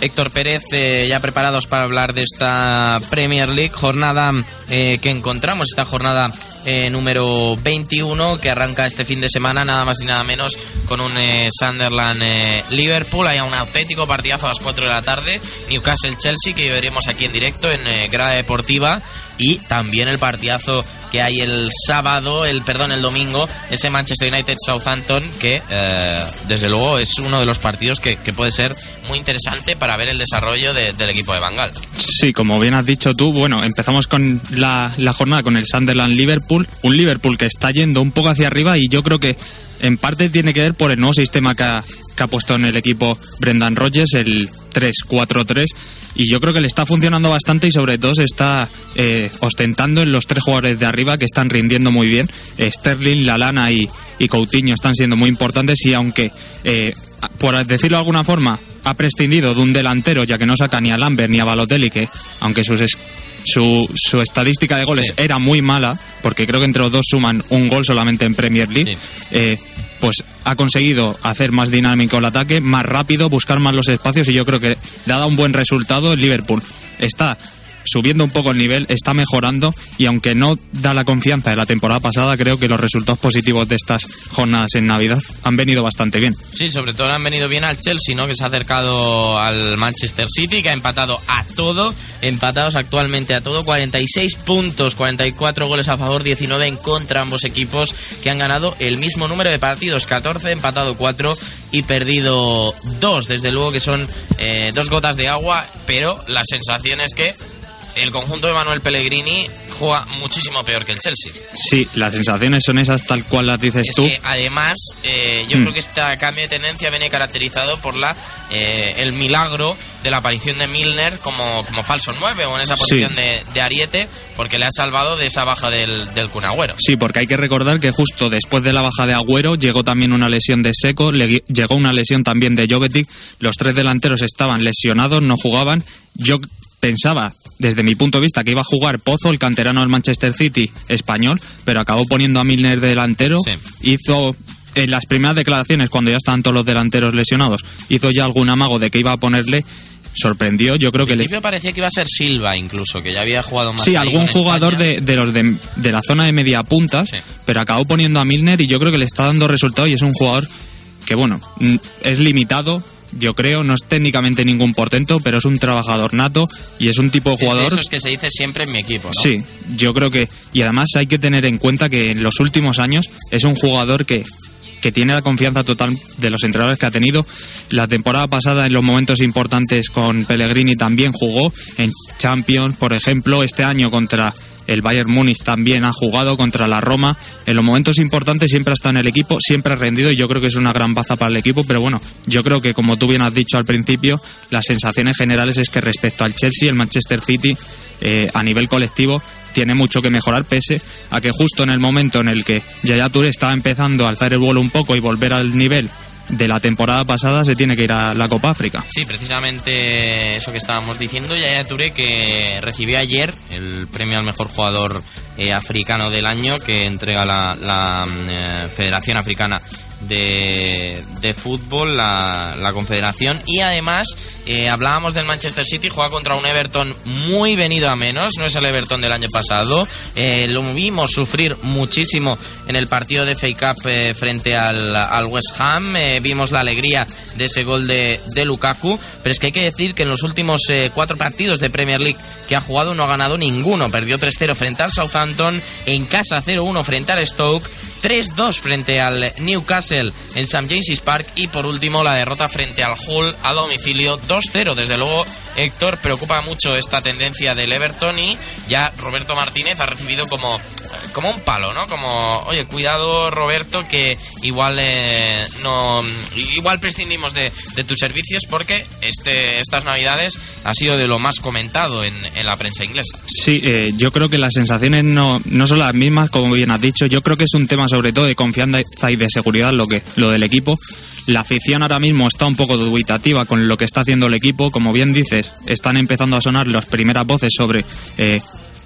Héctor Pérez, eh, ya preparados para hablar de esta Premier League, jornada eh, que encontramos, esta jornada eh, número 21 que arranca este fin de semana, nada más y nada menos, con un Sunderland-Liverpool. Hay un auténtico partidazo a las 4 de la tarde, Newcastle-Chelsea, que veremos aquí en directo en Grada Deportiva, y también el partidazo que hay el sábado, el perdón, el domingo, ese Manchester United Southampton, que eh, desde luego es uno de los partidos que, puede ser muy interesante para ver el desarrollo de- del equipo de Bangal. Sí, como bien has dicho tú, bueno, empezamos con la, la jornada con el Sunderland-Liverpool, un Liverpool que está yendo un poco hacia arriba y yo creo que en parte tiene que ver por el nuevo sistema que ha, que ha puesto en el equipo Brendan Rodgers, el 3-4-3, y yo creo que le está funcionando bastante y sobre todo se está eh, ostentando en los tres jugadores de arriba que están rindiendo muy bien. Eh, Sterling, Lalana y, y Coutinho están siendo muy importantes y aunque, eh, por decirlo de alguna forma, ha prescindido de un delantero ya que no saca ni a Lambert ni a Balotelli, que aunque sus su, su estadística de goles era muy mala, porque creo que entre los dos suman un gol solamente en Premier League, eh, pues ha conseguido hacer más dinámico el ataque, más rápido, buscar más los espacios y yo creo que le ha dado un buen resultado el Liverpool. Está subiendo un poco el nivel, está mejorando y aunque no da la confianza de la temporada pasada, creo que los resultados positivos de estas jornadas en Navidad han venido bastante bien. Sí, sobre todo han venido bien al Chelsea, ¿no? Que se ha acercado al Manchester City, que ha empatado a todo, empatados actualmente a todo, 46 puntos, 44 goles a favor, 19 en contra ambos equipos, que han ganado el mismo número de partidos, 14, empatado 4 y perdido 2. Desde luego que son eh, dos gotas de agua, pero la sensación es que el conjunto de Manuel Pellegrini juega muchísimo peor que el Chelsea. Sí, las sensaciones son esas tal cual las dices Es tú. que además, eh, yo Mm. creo que este cambio de tendencia viene caracterizado por la eh, el milagro de la aparición de Milner como, como falso 9 o en esa posición de, de Ariete, porque le ha salvado de esa baja del, del Kun Agüero. Sí, porque hay que recordar que justo después de la baja de Agüero llegó también una lesión de Seco, le- llegó una lesión también de Jovetic. Los tres delanteros estaban lesionados, no jugaban. Yo pensaba, desde mi punto de vista, que iba a jugar Pozo, el canterano del Manchester City español, pero acabó poniendo a Milner de delantero. Hizo en las primeras declaraciones, cuando ya estaban todos los delanteros lesionados, hizo ya algún amago de que iba a ponerle. Sorprendió, yo creo que le, principio parecía que iba a ser Silva incluso, que ya había jugado más Sí, algún jugador de, de los de, de la zona de media puntas, pero acabó poniendo a Milner y yo creo que le está dando resultado y es un jugador que, bueno, mm, es limitado, yo creo, no es técnicamente ningún portento, pero es un trabajador nato y es un tipo de Es de jugador... esos que se dice siempre en mi equipo, ¿no? Sí, yo creo que... Y además hay que tener en cuenta que en los últimos años es un jugador que que tiene la confianza total de los entrenadores que ha tenido. La temporada pasada, en los momentos importantes con Pellegrini, también jugó en Champions, por ejemplo. Este año contra el Bayern Múnich también ha jugado contra la Roma. En los momentos importantes siempre ha estado en el equipo, siempre ha rendido y yo creo que es una gran baza para el equipo. Pero bueno, yo creo que como tú bien has dicho al principio, las sensaciones generales es que respecto al Chelsea, el Manchester City, eh, a nivel colectivo, tiene mucho que mejorar, pese a que justo en el momento en el que Yaya Touré estaba empezando a alzar el vuelo un poco y volver al nivel de la temporada pasada, se tiene que ir a la Copa África. Sí, precisamente eso que estábamos diciendo, Yaya Touré que recibió ayer el premio al mejor jugador eh, africano del año que entrega la, mm, eh, Federación Africana de, de Fútbol, la, la Confederación, y además eh, hablábamos del Manchester City, juega contra un Everton muy venido a menos, no es el Everton del año pasado, eh, lo vimos sufrir muchísimo en el partido de FA Cup eh, frente al, al West Ham, vimos la alegría de ese gol de, de Lukaku, pero es que hay que decir que en los últimos cuatro partidos de Premier League que ha jugado no ha ganado ninguno, perdió 3-0 frente al Southampton, en casa 0-1 frente al Stoke, 3-2 frente al Newcastle en St. James's Park y por último la derrota frente al Hull a domicilio 2-0. Desde luego, Héctor, preocupa mucho esta tendencia del Everton y ya Roberto Martínez ha recibido como, como un palo, ¿no? Como, oye, cuidado Roberto que igual eh, no igual prescindimos de, de tus servicios porque este estas navidades ha sido de lo más comentado en, en la prensa inglesa. Sí, eh, yo creo que las sensaciones no, no son las mismas, como bien has dicho. Yo creo que es un tema sobre todo de confianza y de seguridad lo que lo del equipo. La afición ahora mismo está un poco dubitativa con lo que está haciendo el equipo. Como bien dices, están empezando a sonar las primeras voces sobre eh,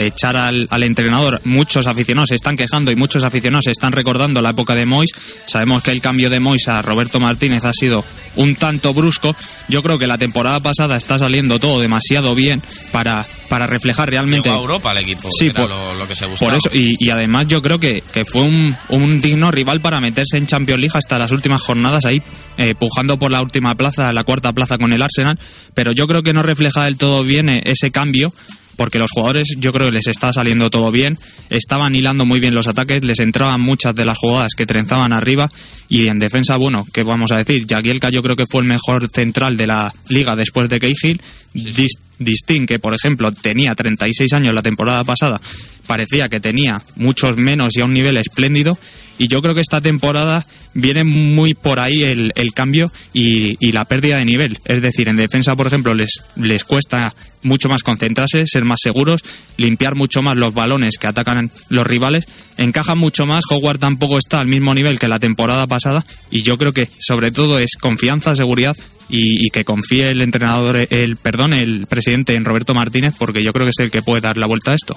echar al, al entrenador. Muchos aficionados se están quejando y muchos aficionados se están recordando la época de Mois. Sabemos que el cambio de Mois a Roberto Martínez ha sido un tanto brusco. Yo creo que la temporada pasada está saliendo todo demasiado bien para, para reflejar realmente. Llegó a Europa el equipo, Sí, era por- lo, lo que se buscaba. Por eso, y, y además yo creo que, que fue un, un digno rival para meterse en Champions League hasta las últimas jornadas ahí, eh, pujando por la última plaza, la cuarta plaza con el Arsenal, pero yo creo que no refleja del todo bien eh, ese cambio, porque los jugadores yo creo que les está saliendo todo bien, estaban hilando muy bien los ataques, les entraban muchas de las jugadas que trenzaban arriba, y en defensa, bueno, ¿qué vamos a decir? Jagielka yo creo que fue el mejor central de la liga después de Cahill, Dis- Distin, que por ejemplo tenía 36 años la temporada pasada, parecía que tenía muchos menos y a un nivel espléndido. Y yo creo que esta temporada viene muy por ahí el, cambio y, y la pérdida de nivel. Es decir, en defensa, por ejemplo, les, les cuesta mucho más concentrarse, ser más seguros, limpiar mucho más los balones que atacan los rivales, encajan mucho más. Howard tampoco está al mismo nivel que la temporada pasada y yo creo que sobre todo es confianza, seguridad y, y que confíe el entrenador, el perdón, el presidente en Roberto Martínez, porque yo creo que es el que puede dar la vuelta a esto.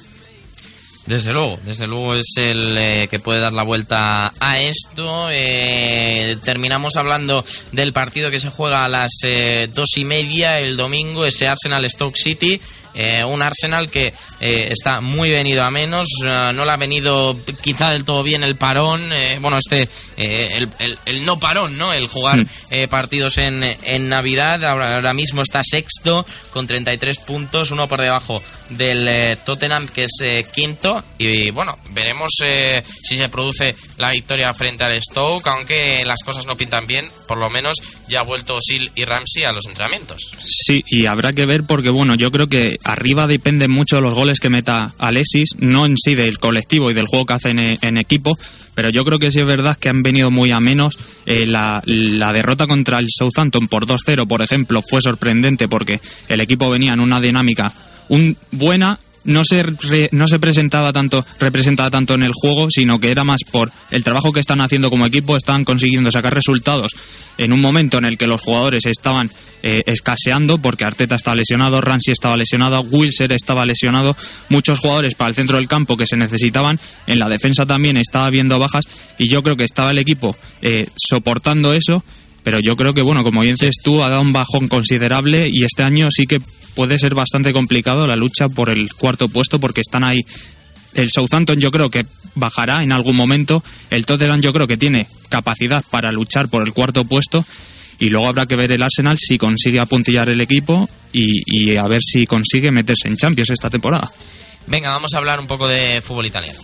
Desde luego, desde luego es el eh, que puede dar la vuelta a esto. Eh, terminamos hablando del partido que se juega a las eh, dos y media el domingo, ese Arsenal Stoke City. Eh, un Arsenal que eh, está muy venido a menos, eh, no le ha venido quizá del todo bien el parón, bueno, este, el, el- el no parón, ¿no? El jugar Mm. partidos en, en Navidad, ahora, ahora mismo está sexto con 33 puntos, uno por debajo del Tottenham que es quinto y bueno, veremos eh, si se produce la victoria frente al Stoke, aunque las cosas no pintan bien, por lo menos ya ha vuelto Sil y Ramsey a los entrenamientos. Sí, y habrá que ver porque, bueno, yo creo que arriba depende mucho de los goles que meta Alexis, no en sí del colectivo y del juego que hacen en, en equipo, pero yo creo que sí es verdad que han venido muy a menos. Eh, la, la derrota contra el Southampton por 2-0, por ejemplo, fue sorprendente porque el equipo venía en una dinámica un, buena no se, re- no se presentaba tanto, representaba tanto en el juego, sino que era más por el trabajo que están haciendo como equipo, están consiguiendo sacar resultados en un momento en el que los jugadores estaban eh, escaseando, porque Arteta estaba lesionado, Ramsey estaba lesionado, Wilser estaba lesionado, muchos jugadores para el centro del campo que se necesitaban, en la defensa también estaba habiendo bajas, y yo creo que estaba el equipo eh, soportando eso, pero yo creo que, bueno, como bien dices tú, ha dado un bajón considerable y este año sí que puede ser bastante complicado la lucha por el cuarto puesto porque están ahí. El Southampton yo creo que bajará en algún momento. El Tottenham yo creo que tiene capacidad para luchar por el cuarto puesto. Y luego habrá que ver el Arsenal si consigue apuntillar el equipo y, y a ver si consigue meterse en Champions esta temporada. Venga, vamos a hablar un poco de fútbol italiano.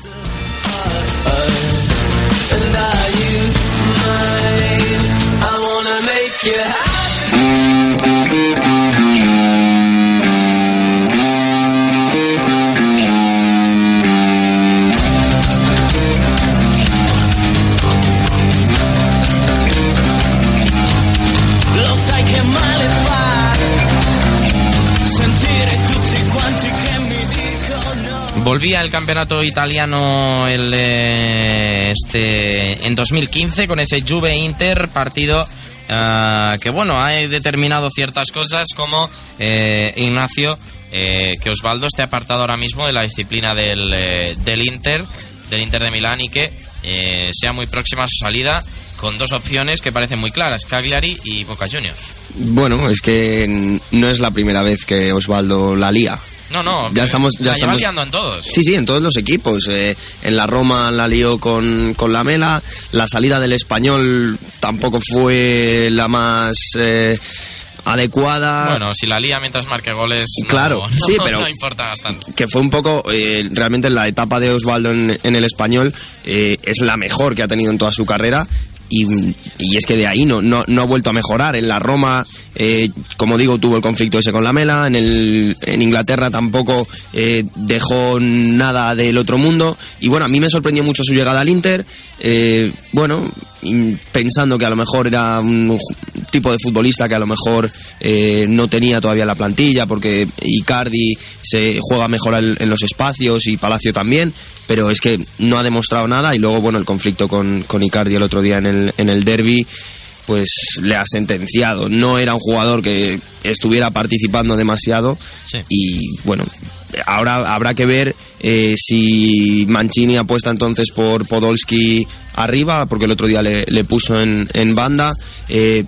Volvía el campeonato italiano el, eh, este, en 2015 con ese Juve Inter partido ah, que bueno ha determinado ciertas cosas como eh, Ignacio eh, que Osvaldo esté apartado ahora mismo de la disciplina del, eh, del Inter del Inter de Milán y que sea muy próxima a su salida con dos opciones que parecen muy claras Cagliari y Boca Juniors Bueno, es que no es la primera vez que Osvaldo la lía. No no Ya estamos- ya la estamos- liando en todos Sí, sí, en todos los equipos. Eh, en la Roma la lió con, con la Mela. La salida del español tampoco fue la más eh, adecuada. Bueno, si la lía mientras marque goles, Claro, no, sí, pero- no importa bastante. que fue un poco, eh, realmente la etapa de Osvaldo en, en el español eh, es la mejor que ha tenido en toda su carrera y, y es que de ahí no, no, no ha vuelto a mejorar. En la Roma, eh, como digo, tuvo el conflicto ese con la Mela, en, el, en Inglaterra tampoco eh, dejó nada del otro mundo. Y bueno, a mí me sorprendió mucho su llegada al Inter, eh, bueno, pensando que a lo mejor era un tipo de futbolista que a lo mejor eh, no tenía todavía la plantilla porque Icardi se juega mejor en los espacios y Palacio también, pero es que no ha demostrado nada y luego bueno el conflicto con, con Icardi el otro día en el, en el derby pues le ha sentenciado. No era un jugador que estuviera participando demasiado Sí. y bueno, ahora habrá que ver eh, si Mancini apuesta entonces por Podolski arriba, porque el otro día le, le puso en, en banda. Eh,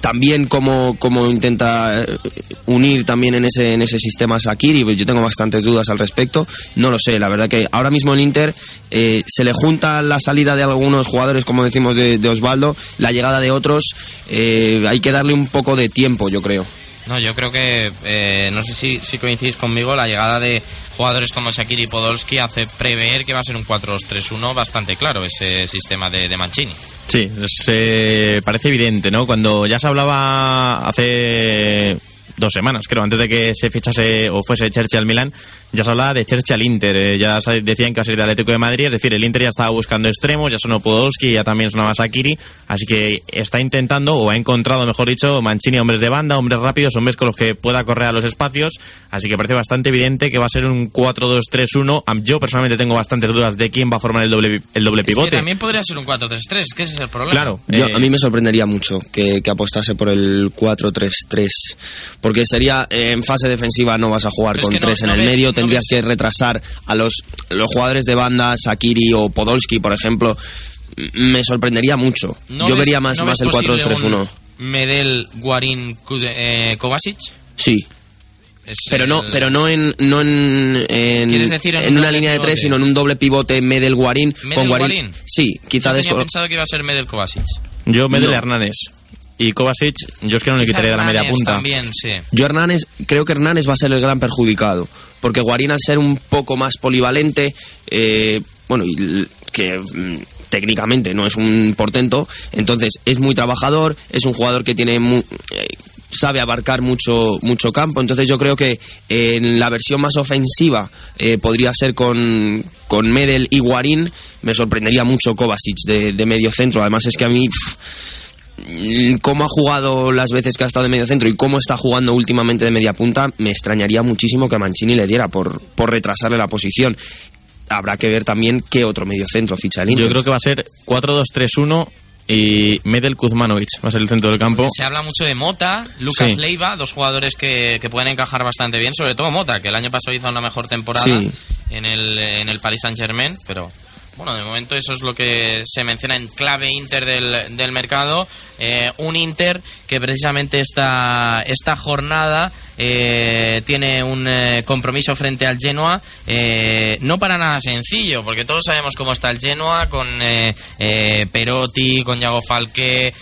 también como, como intenta eh, unir también en ese, en ese sistema Sakiri, pues yo tengo bastantes dudas al respecto. No lo sé, la verdad que ahora mismo el Inter eh, se le junta la salida de algunos jugadores, como decimos, de, de Osvaldo, la llegada de otros, eh, hay que darle un poco de tiempo, yo creo. No, yo creo que, eh, no sé si, si coincidís conmigo, la llegada de jugadores como Shakiri y Podolski hace prever que va a ser un 4-2-3-1 bastante claro ese sistema de, de Mancini. Sí, se parece evidente, ¿no? Cuando ya se hablaba hace dos semanas, creo, antes de que se fichase o fuese Churchill al Milan, ya se hablaba de Churchill al Inter. eh, ya decían que iba a ser de Atlético de Madrid, es decir, el Inter ya estaba buscando extremos, ya sonó Podolski, ya también sonaba Sakiri, así que está intentando, o ha encontrado, mejor dicho, Mancini hombres de banda, hombres rápidos, hombres con los que pueda correr a los espacios, así que parece bastante evidente que va a ser un 4-2-3-1. Am- Yo personalmente tengo bastantes dudas de quién va a formar el doble, el doble Es que pivote. también podría ser un 4-3-3, que ese es el problema. Claro, Yo- eh, a mí me sorprendería mucho que, que apostase por el 4-3-3, porque sería eh, en fase defensiva no vas a jugar Pero es con no- tres en no el ves- medio, no tendrías que retrasar a los, los jugadores de banda, Sakiri o Podolski, por ejemplo. Me sorprendería mucho. ¿No Yo ves- vería más, no más el posible 4-2-3-1. un Medel, Guarín, eh, Kovacic. Sí, Es pero no, el- pero no en, no en, en, ¿Quieres decir en en un una línea de tres, sino en un doble pivote Medel Guarín ¿Medel con Guarín. Guarín? Sí, quizá Yo tenía pensado que iba a ser Medel Kovacic. Yo me No. de Hernández. Y Kovacic, yo es que no le quitaría de la media punta. También, sí. Yo Hernández, creo que Hernández va a ser el gran perjudicado, porque Guarín al ser un poco más polivalente, eh, bueno, y que mm, técnicamente no es un portento, entonces es muy trabajador, es un jugador que tiene mu- eh, sabe abarcar mucho, mucho campo. Entonces yo creo que en la versión más ofensiva eh, podría ser con, con Medel y Guarín. Me sorprendería mucho Kovacic de, de medio centro. Además es que a mí... pff, cómo ha jugado las veces que ha estado de medio centro y cómo está jugando últimamente de media punta, me extrañaría muchísimo que a Mancini le diera por, por retrasarle la posición. Habrá que ver también qué otro medio centro ficha el Inter. Yo creo que va a ser 4-2-3-1 y Medel Kuzmanovic va a ser el centro del campo. Se habla mucho de Mota, Lucas Sí. Leiva, dos jugadores que, que pueden encajar bastante bien, sobre todo Mota, que el año pasado hizo una mejor temporada Sí. en el, en el Paris Saint Germain, pero bueno, de momento eso es lo que se menciona en clave Inter del, del mercado. Eh, un Inter que precisamente esta, esta jornada eh, tiene un eh, compromiso frente al Genoa, eh, no para nada sencillo, porque todos sabemos cómo está el Genoa con eh, eh, Perotti, con Yago Falque,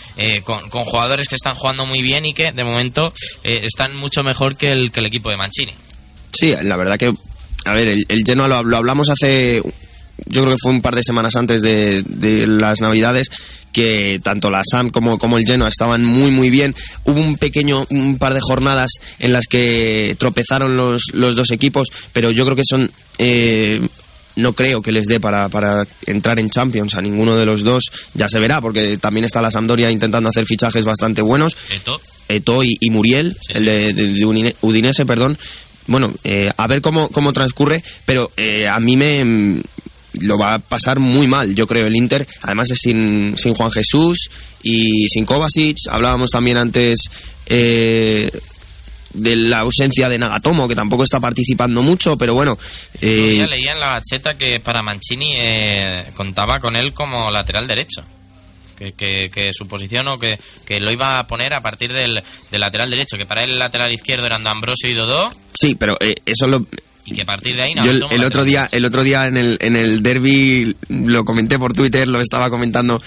con, con jugadores que están jugando muy bien y que de momento están mucho mejor que el, que el equipo de Mancini. Sí, la verdad que, a ver, el, Genoa lo hablamos hace, yo creo que fue un par de semanas antes de, de las Navidades, que tanto la SAM como, como el Genoa estaban muy muy bien. Hubo un pequeño, un par de jornadas en las que tropezaron los, los dos equipos, pero yo creo que son... eh, no creo que les dé para, para entrar en Champions a ninguno de los dos. Ya se verá, porque también está la Sampdoria intentando hacer fichajes bastante buenos. Eto. Eto y, y Muriel, el de, de- de Unine- Udinese, perdón. Bueno, eh, a ver cómo, cómo transcurre, pero eh, a mí me lo va a pasar muy mal, yo creo, el Inter. Además es sin, sin Juan Jesús y sin Kovacic. Hablábamos también antes eh, de la ausencia de Nagatomo, que tampoco está participando mucho, pero bueno. eh, Ya leía en la gacheta que para Mancini eh, contaba con él como lateral derecho. Que, que, que su posición o que, que lo iba a poner a partir del, del lateral derecho. Que para él el lateral izquierdo eran D'Ambrosio y Dodó. sí, pero eh, eso lo, Y que a partir de ahí Yo el, otro día, el otro día en el, en el derby lo comenté por Twitter, lo estaba comentando.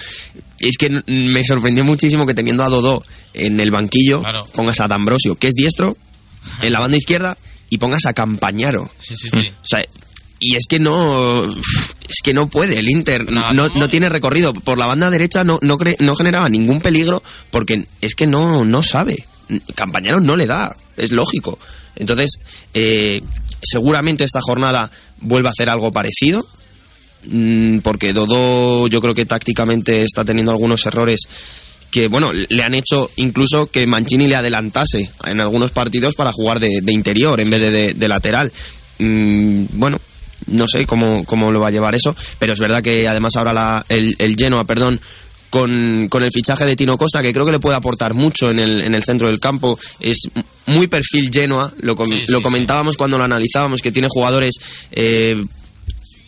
Es que me sorprendió muchísimo que teniendo a Dodó en el banquillo, Claro. pongas a D'Ambrosio, que es diestro, en la banda izquierda, y pongas a Campañaro. Sí, sí, sí. O sea, y es que no es que no puede el Inter No, no, no tiene recorrido por la banda derecha no no, cre- no generaba ningún peligro porque es que no no sabe Campañaro no le da es lógico entonces eh, seguramente esta jornada vuelva a hacer algo parecido mm, porque Dodó yo creo que tácticamente está teniendo algunos errores que bueno le han hecho incluso que Mancini le adelantase en algunos partidos para jugar de, interior en vez de, de- de lateral Mm, bueno no sé cómo, cómo lo va a llevar eso pero es verdad que además ahora la, el, el Genoa perdón con, con el fichaje de Tino Costa, que creo que le puede aportar mucho en el, en el centro del campo. Es muy perfil Genoa, lo, com- Sí, sí, lo sí. comentábamos cuando lo analizábamos, que tiene jugadores eh,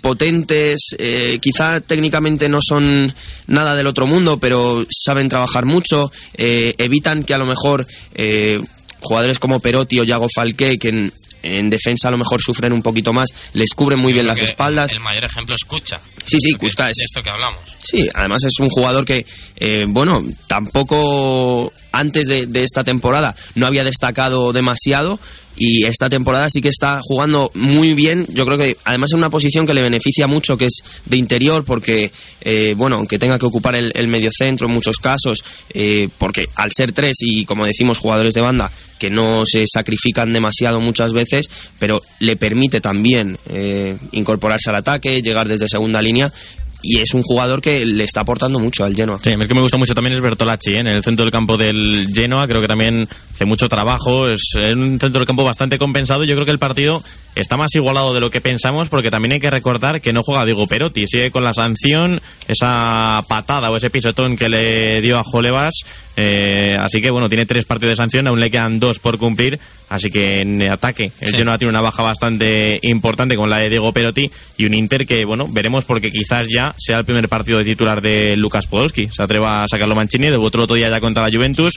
potentes, eh, quizá técnicamente no son nada del otro mundo, pero saben trabajar mucho, eh, evitan que a lo mejor eh, jugadores como Perotti o Yago Falque, que en, en defensa a lo mejor sufren un poquito más, les cubren muy Yo bien las espaldas. El mayor ejemplo es Kucha. Sí, sí, Kuczka es es- de esto que hablamos. Sí, además es un jugador que, eh, bueno, tampoco antes de, de esta temporada no había destacado demasiado y esta temporada sí que está jugando muy bien. Yo creo que además en una posición que le beneficia mucho, que es de interior, porque, eh, bueno, aunque tenga que ocupar el, el mediocentro en muchos casos, eh, porque al ser tres y como decimos jugadores de banda que no se sacrifican demasiado muchas veces, pero le permite también eh, incorporarse al ataque, llegar desde segunda línea y es un jugador que le está aportando mucho al Genoa. Sí, el que me gusta mucho también es Bertolacci, ¿eh? en el centro del campo del Genoa, creo que también hace mucho trabajo, es un centro del campo bastante compensado, yo creo que el partido está más igualado de lo que pensamos, porque también hay que recordar que no juega Diego Perotti, sigue con la sanción, esa patada o ese pisotón que le dio a Jolevas, eh, así que bueno, tiene tres partidos de sanción, aún le quedan dos por cumplir, así que en ataque el Sí. Genoa tiene una baja bastante importante con la de Diego Perotti y un Inter que, bueno, veremos porque quizás ya sea el primer partido de titular de Lucas Podolski. Se atreva a sacarlo Mancini, debutó el otro día ya contra la Juventus,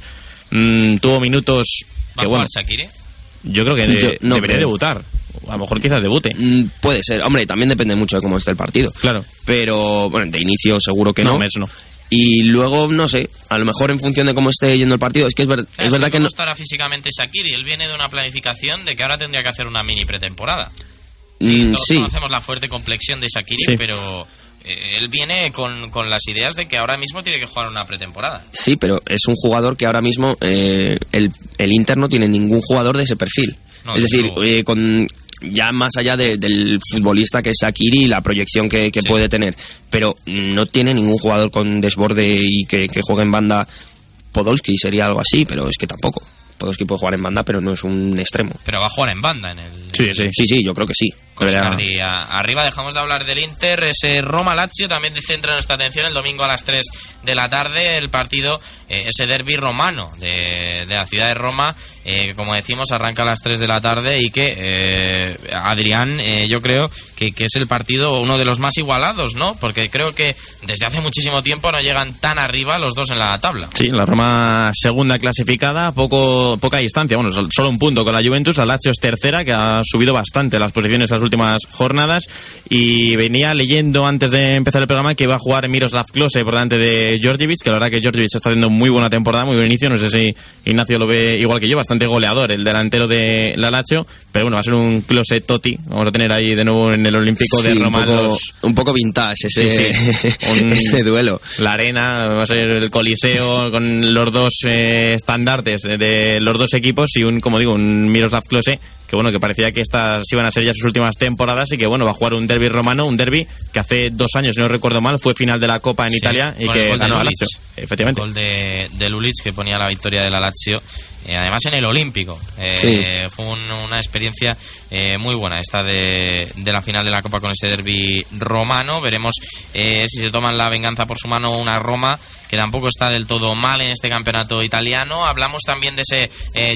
mm, tuvo minutos ¿Va que, a bueno, yo creo que Yo de- no debería creo. debutar. A lo mejor quizás debute. Mm, Puede ser, hombre, también depende mucho de cómo esté el partido. Claro. Pero, bueno, de inicio seguro que no. No, eso no. Y luego, no sé, a lo mejor en función de cómo esté yendo el partido, es que es, ver- es verdad que ¿Cómo no, estará físicamente Shakiri? Él viene de una planificación de que ahora tendría que hacer una mini pretemporada. Mm, Todos sí. conocemos la fuerte complexión de Shakiri, Sí. pero eh, él viene con, con las ideas de que ahora mismo tiene que jugar una pretemporada. Sí, pero es un jugador que ahora mismo eh, el, el Inter no tiene ningún jugador de ese perfil. No, es decir, eh, con ya más allá de- del futbolista que es Shakiri y la proyección que, que Sí. puede tener, pero no tiene ningún jugador con desborde y que, que juegue en banda. Podolski sería algo así, pero es que tampoco. Podolski puede jugar en banda, pero no es un extremo. Pero va a jugar en banda en el... Sí, sí. Sí, sí, yo creo que sí. Con arriba dejamos de hablar del Inter ese Roma Lazio también centra nuestra atención el domingo a las 3 de la tarde el partido eh, ese derby romano de, de la ciudad de Roma eh, que como decimos arranca a las 3 de la tarde y que eh, Adrián eh, yo creo que, que es el partido uno de los más igualados no porque creo que desde hace muchísimo tiempo no llegan tan arriba los dos en la tabla. Sí, la Roma segunda clasificada, poco poca distancia, bueno, sol- solo un punto con la Juventus, la Lazio es tercera, que ha subido bastante las posiciones las últimas jornadas, y venía leyendo antes de empezar el programa que iba a jugar Miroslav Klose por delante de Georgievich, que la verdad que Georgievich está haciendo muy buena temporada, muy buen inicio, no sé si Ignacio lo ve igual que yo, bastante goleador el delantero de la Lazio, pero bueno, va a ser un Klose Totti, vamos a tener ahí de nuevo en el Olímpico de Sí, Roma un, poco, los- un poco vintage ese, Sí, sí. Un- ese duelo. la arena, va a ser el coliseo con los dos eh, estandartes de, de los dos equipos y un, como digo, un Miroslav Klose, que bueno, que parecía que estas iban a ser ya sus últimas temporadas y que bueno, va a jugar un derby romano, un derby que hace dos años, si no recuerdo mal, fue final de la Copa en Sí, Italia y que ganó a. Lazio. Efectivamente. El gol de, de Lulic que ponía la victoria de la Lazio. Eh, además en el Olímpico. Eh, Sí. Fue un- una experiencia eh, muy buena esta de, de la final de la Copa con ese derby romano. Veremos eh, si se toman la venganza por su mano una Roma que tampoco está del todo mal en este campeonato italiano. Hablamos también de ese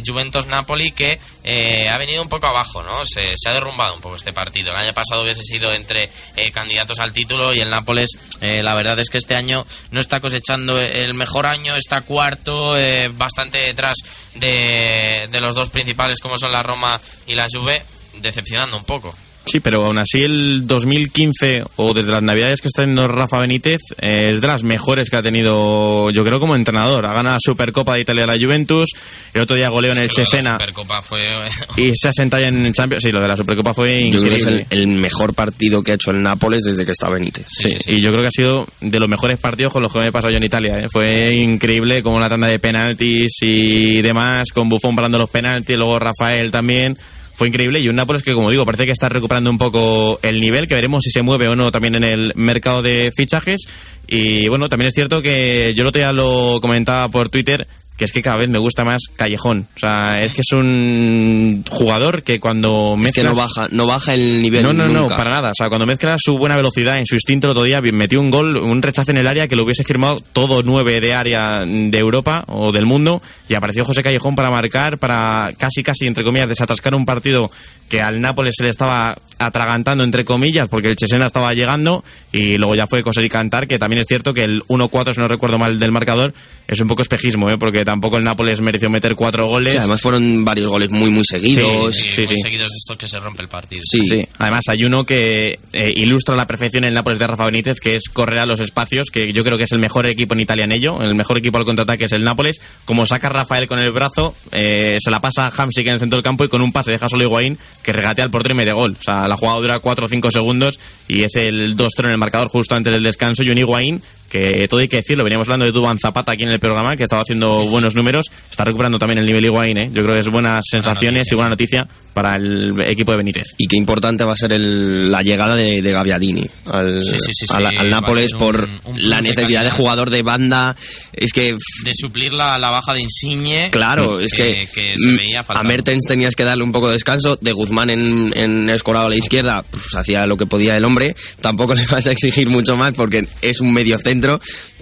Juventus-Napoli que eh, ha venido un poco abajo, ¿no? Se, se ha derrumbado un poco este partido. El año pasado hubiese sido entre eh, candidatos al título y el Nápoles, eh, la verdad es que este año no está cosechando el mejor año, está cuarto, eh, bastante detrás de, de los dos principales como son la Roma y la Juve, decepcionando un poco. Sí, pero aún así el 2015 o desde las navidades que está teniendo Rafa Benítez eh, es de las mejores que ha tenido, yo creo, como entrenador. Ha ganado la Supercopa de Italia a la Juventus, el otro día goleó en el de la Supercopa fue y se ha sentado ya en Champions. Sí, lo de la Supercopa fue Yo creo que es increíble. el, el mejor partido que ha hecho el Nápoles desde que está Benítez. Sí, y yo creo que ha sido de los mejores partidos con los que me he pasado yo en Italia. ¿eh? Fue increíble como una tanda de penaltis y demás, con Buffon parando los penaltis, luego Rafael también. Fue increíble y un Nápoles que, como digo, parece que está recuperando un poco el nivel, que veremos si se mueve o no también en el mercado de fichajes. Y bueno, también es cierto que yo el otro lo comentaba por Twitter, que es que cada vez me gusta más Callejón. O sea, es que es un jugador que cuando Es que no baja, no baja el nivel no, no, no, para nada. O sea, cuando mezcla su buena velocidad en su instinto el otro día, metió un gol, un rechace en el área que lo hubiese firmado todo nueve de área de Europa o del mundo. Y apareció José Callejón para marcar, para casi, casi, entre comillas, desatascar un partido que al Nápoles se le estaba atragantando, entre comillas, porque el Chesena estaba llegando. Y luego ya fue coser y cantar, que también es cierto que el 1-4, si no recuerdo mal del marcador, es un poco espejismo, ¿eh? porque tampoco el Nápoles mereció meter cuatro goles. Sí, además fueron varios goles muy, muy seguidos. Sí, sí, muy sí. seguidos de estos que se rompe el partido. Sí. Sí, además hay uno que eh, ilustra la perfección el Nápoles de Rafa Benítez, que es correr a los espacios, que yo creo que es el mejor equipo en Italia en ello, el mejor equipo al contraataque es el Nápoles. Como saca Rafael con el brazo, eh, se la pasa a Hamsik en el centro del campo y con un pase deja solo Higuaín que regatea al portero y mete gol. O sea, la jugada dura 4 o 5 segundos y es el 2-0 en el marcador justo antes del descanso y un Higuaín que todo hay que decirlo, veníamos hablando de Duban Zapata aquí en el programa, que estaba haciendo buenos números, está recuperando también el nivel Higuaín, ¿eh? yo creo que es buenas sensaciones y buena noticia para el equipo de Benítez. Y qué importante va a ser el- la llegada de, de Gaviadini al, Sí, sí, sí, al- sí, al Nápoles ser por un- un la de necesidad de, calidad. jugador de banda. Es que, De suplir la, la baja de Insigne. claro, es que, que se mm, veía a. Mertens tenías que darle un poco de descanso. De Guzmán en, en escorado a la izquierda, pues hacía lo que podía el hombre. Tampoco le vas a exigir mucho más porque es un medio centro.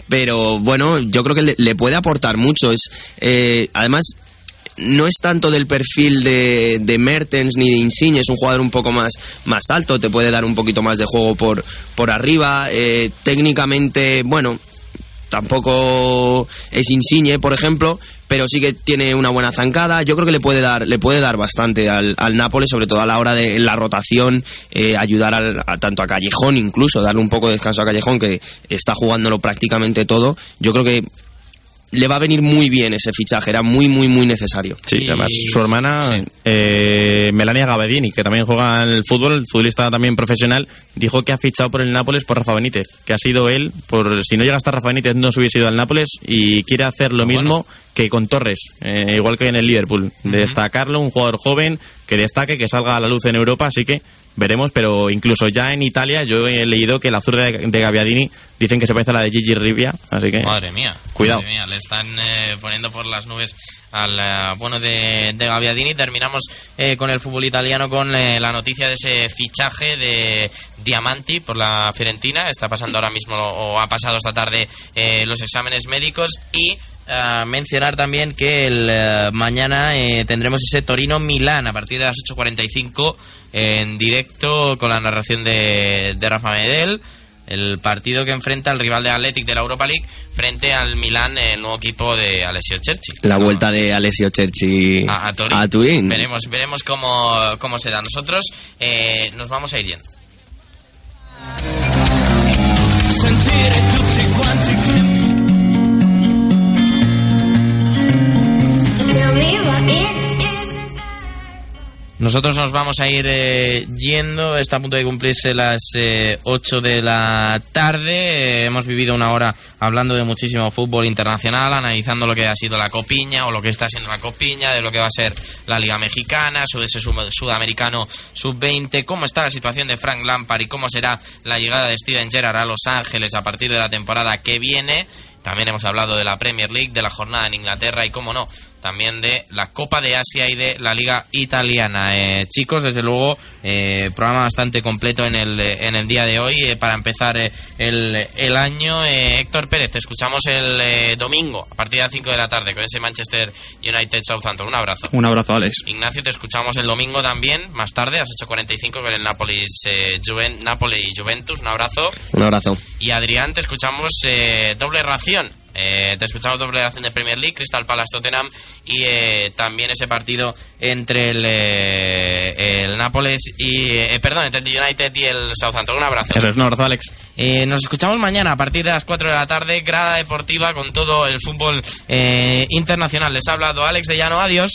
Pero bueno, yo creo que le, puede aportar mucho. Es, eh, además, no es tanto del perfil de, de Mertens ni de Insigne, es un jugador un poco más, más alto, te puede dar un poquito más de juego por, por arriba. eh, técnicamente, bueno, tampoco es Insigne, por ejemplo, pero sí que tiene una buena zancada. Yo creo que le puede dar, le puede dar bastante al, al Nápoles, sobre todo a la hora de la rotación, eh, ayudar al- a, tanto a Callejón, incluso darle un poco de descanso a Callejón, que está jugándolo prácticamente todo. Yo creo que le va a venir muy bien ese fichaje, era muy, muy, muy necesario. Sí, además su hermana, eh, Melania Gabardini, que también juega en el fútbol, futbolista también profesional, dijo que ha fichado por el Nápoles por Rafa Benítez, que ha sido él, por si no llega hasta Rafa Benítez no se hubiese ido al Nápoles y quiere hacer lo mismo que con Torres, eh, igual que en el Liverpool, destacarlo, un jugador joven que destaque, que salga a la luz en Europa, así que veremos, pero incluso ya en Italia yo he leído que la zurda de, de Gabbiadini dicen que se parece a la de Gigi Rivia, así que Madre mía. Cuidado. Madre mía, le están eh, poniendo por las nubes al bueno de, de Gabbiadini. Terminamos eh, con el fútbol italiano con eh, la noticia de ese fichaje de Diamanti por la Fiorentina. Está pasando ahora mismo o ha pasado esta tarde eh, los exámenes médicos y eh, mencionar también que el eh, mañana eh, tendremos ese Torino Milán a partir de las 8.45 en directo con la narración de, de Rafa Medel el partido que enfrenta al rival de Athletic de la Europa League frente al Milán, el nuevo equipo de Alessio Cerci. La vuelta de Alessio Cerci A, a Turín. a Turín. Veremos, veremos cómo, cómo se da. Nosotros eh, nos vamos a ir yendo. Nosotros nos vamos a ir eh, yendo. Está a punto de cumplirse las eh, 8 de la tarde. Eh, hemos vivido una hora hablando de muchísimo fútbol internacional, analizando lo que ha sido la Copiña o lo que está siendo la Copiña, de lo que va a ser la Liga Mexicana, su ese sud- sudamericano sub-20, cómo está la situación de Frank Lampard y cómo será la llegada de Steven Gerrard a Los Ángeles a partir de la temporada que viene. También hemos hablado de la Premier League, de la jornada en Inglaterra y, cómo no, también de la Copa de Asia y de la Liga Italiana. Eh, chicos, desde luego, eh, programa bastante completo en el, eh, en el día de hoy eh, para empezar eh, el, el año. Eh, Héctor Pérez, te escuchamos el eh, domingo a partir de las 5 de la tarde con ese Manchester United Southampton. Un abrazo. Un abrazo, Alex. Ignacio, te escuchamos el domingo también, más tarde, a las 8.45 con el Nápoles, eh, Juven- Napoli y Juventus. Un abrazo. Un abrazo. Y Adrián, te escuchamos eh, doble ración. Eh, te escuchamos doble ración de Premier League, Crystal Palace Tottenham y eh, también ese partido entre el, eh, el Nápoles y. eh, perdón, entre el United y el Southampton. Un abrazo. eso es un abrazo, Alex. Eh, nos escuchamos mañana a partir de las 4 de la tarde, grada deportiva con todo el fútbol eh, internacional. Les ha hablado Alex de Llano. Adiós.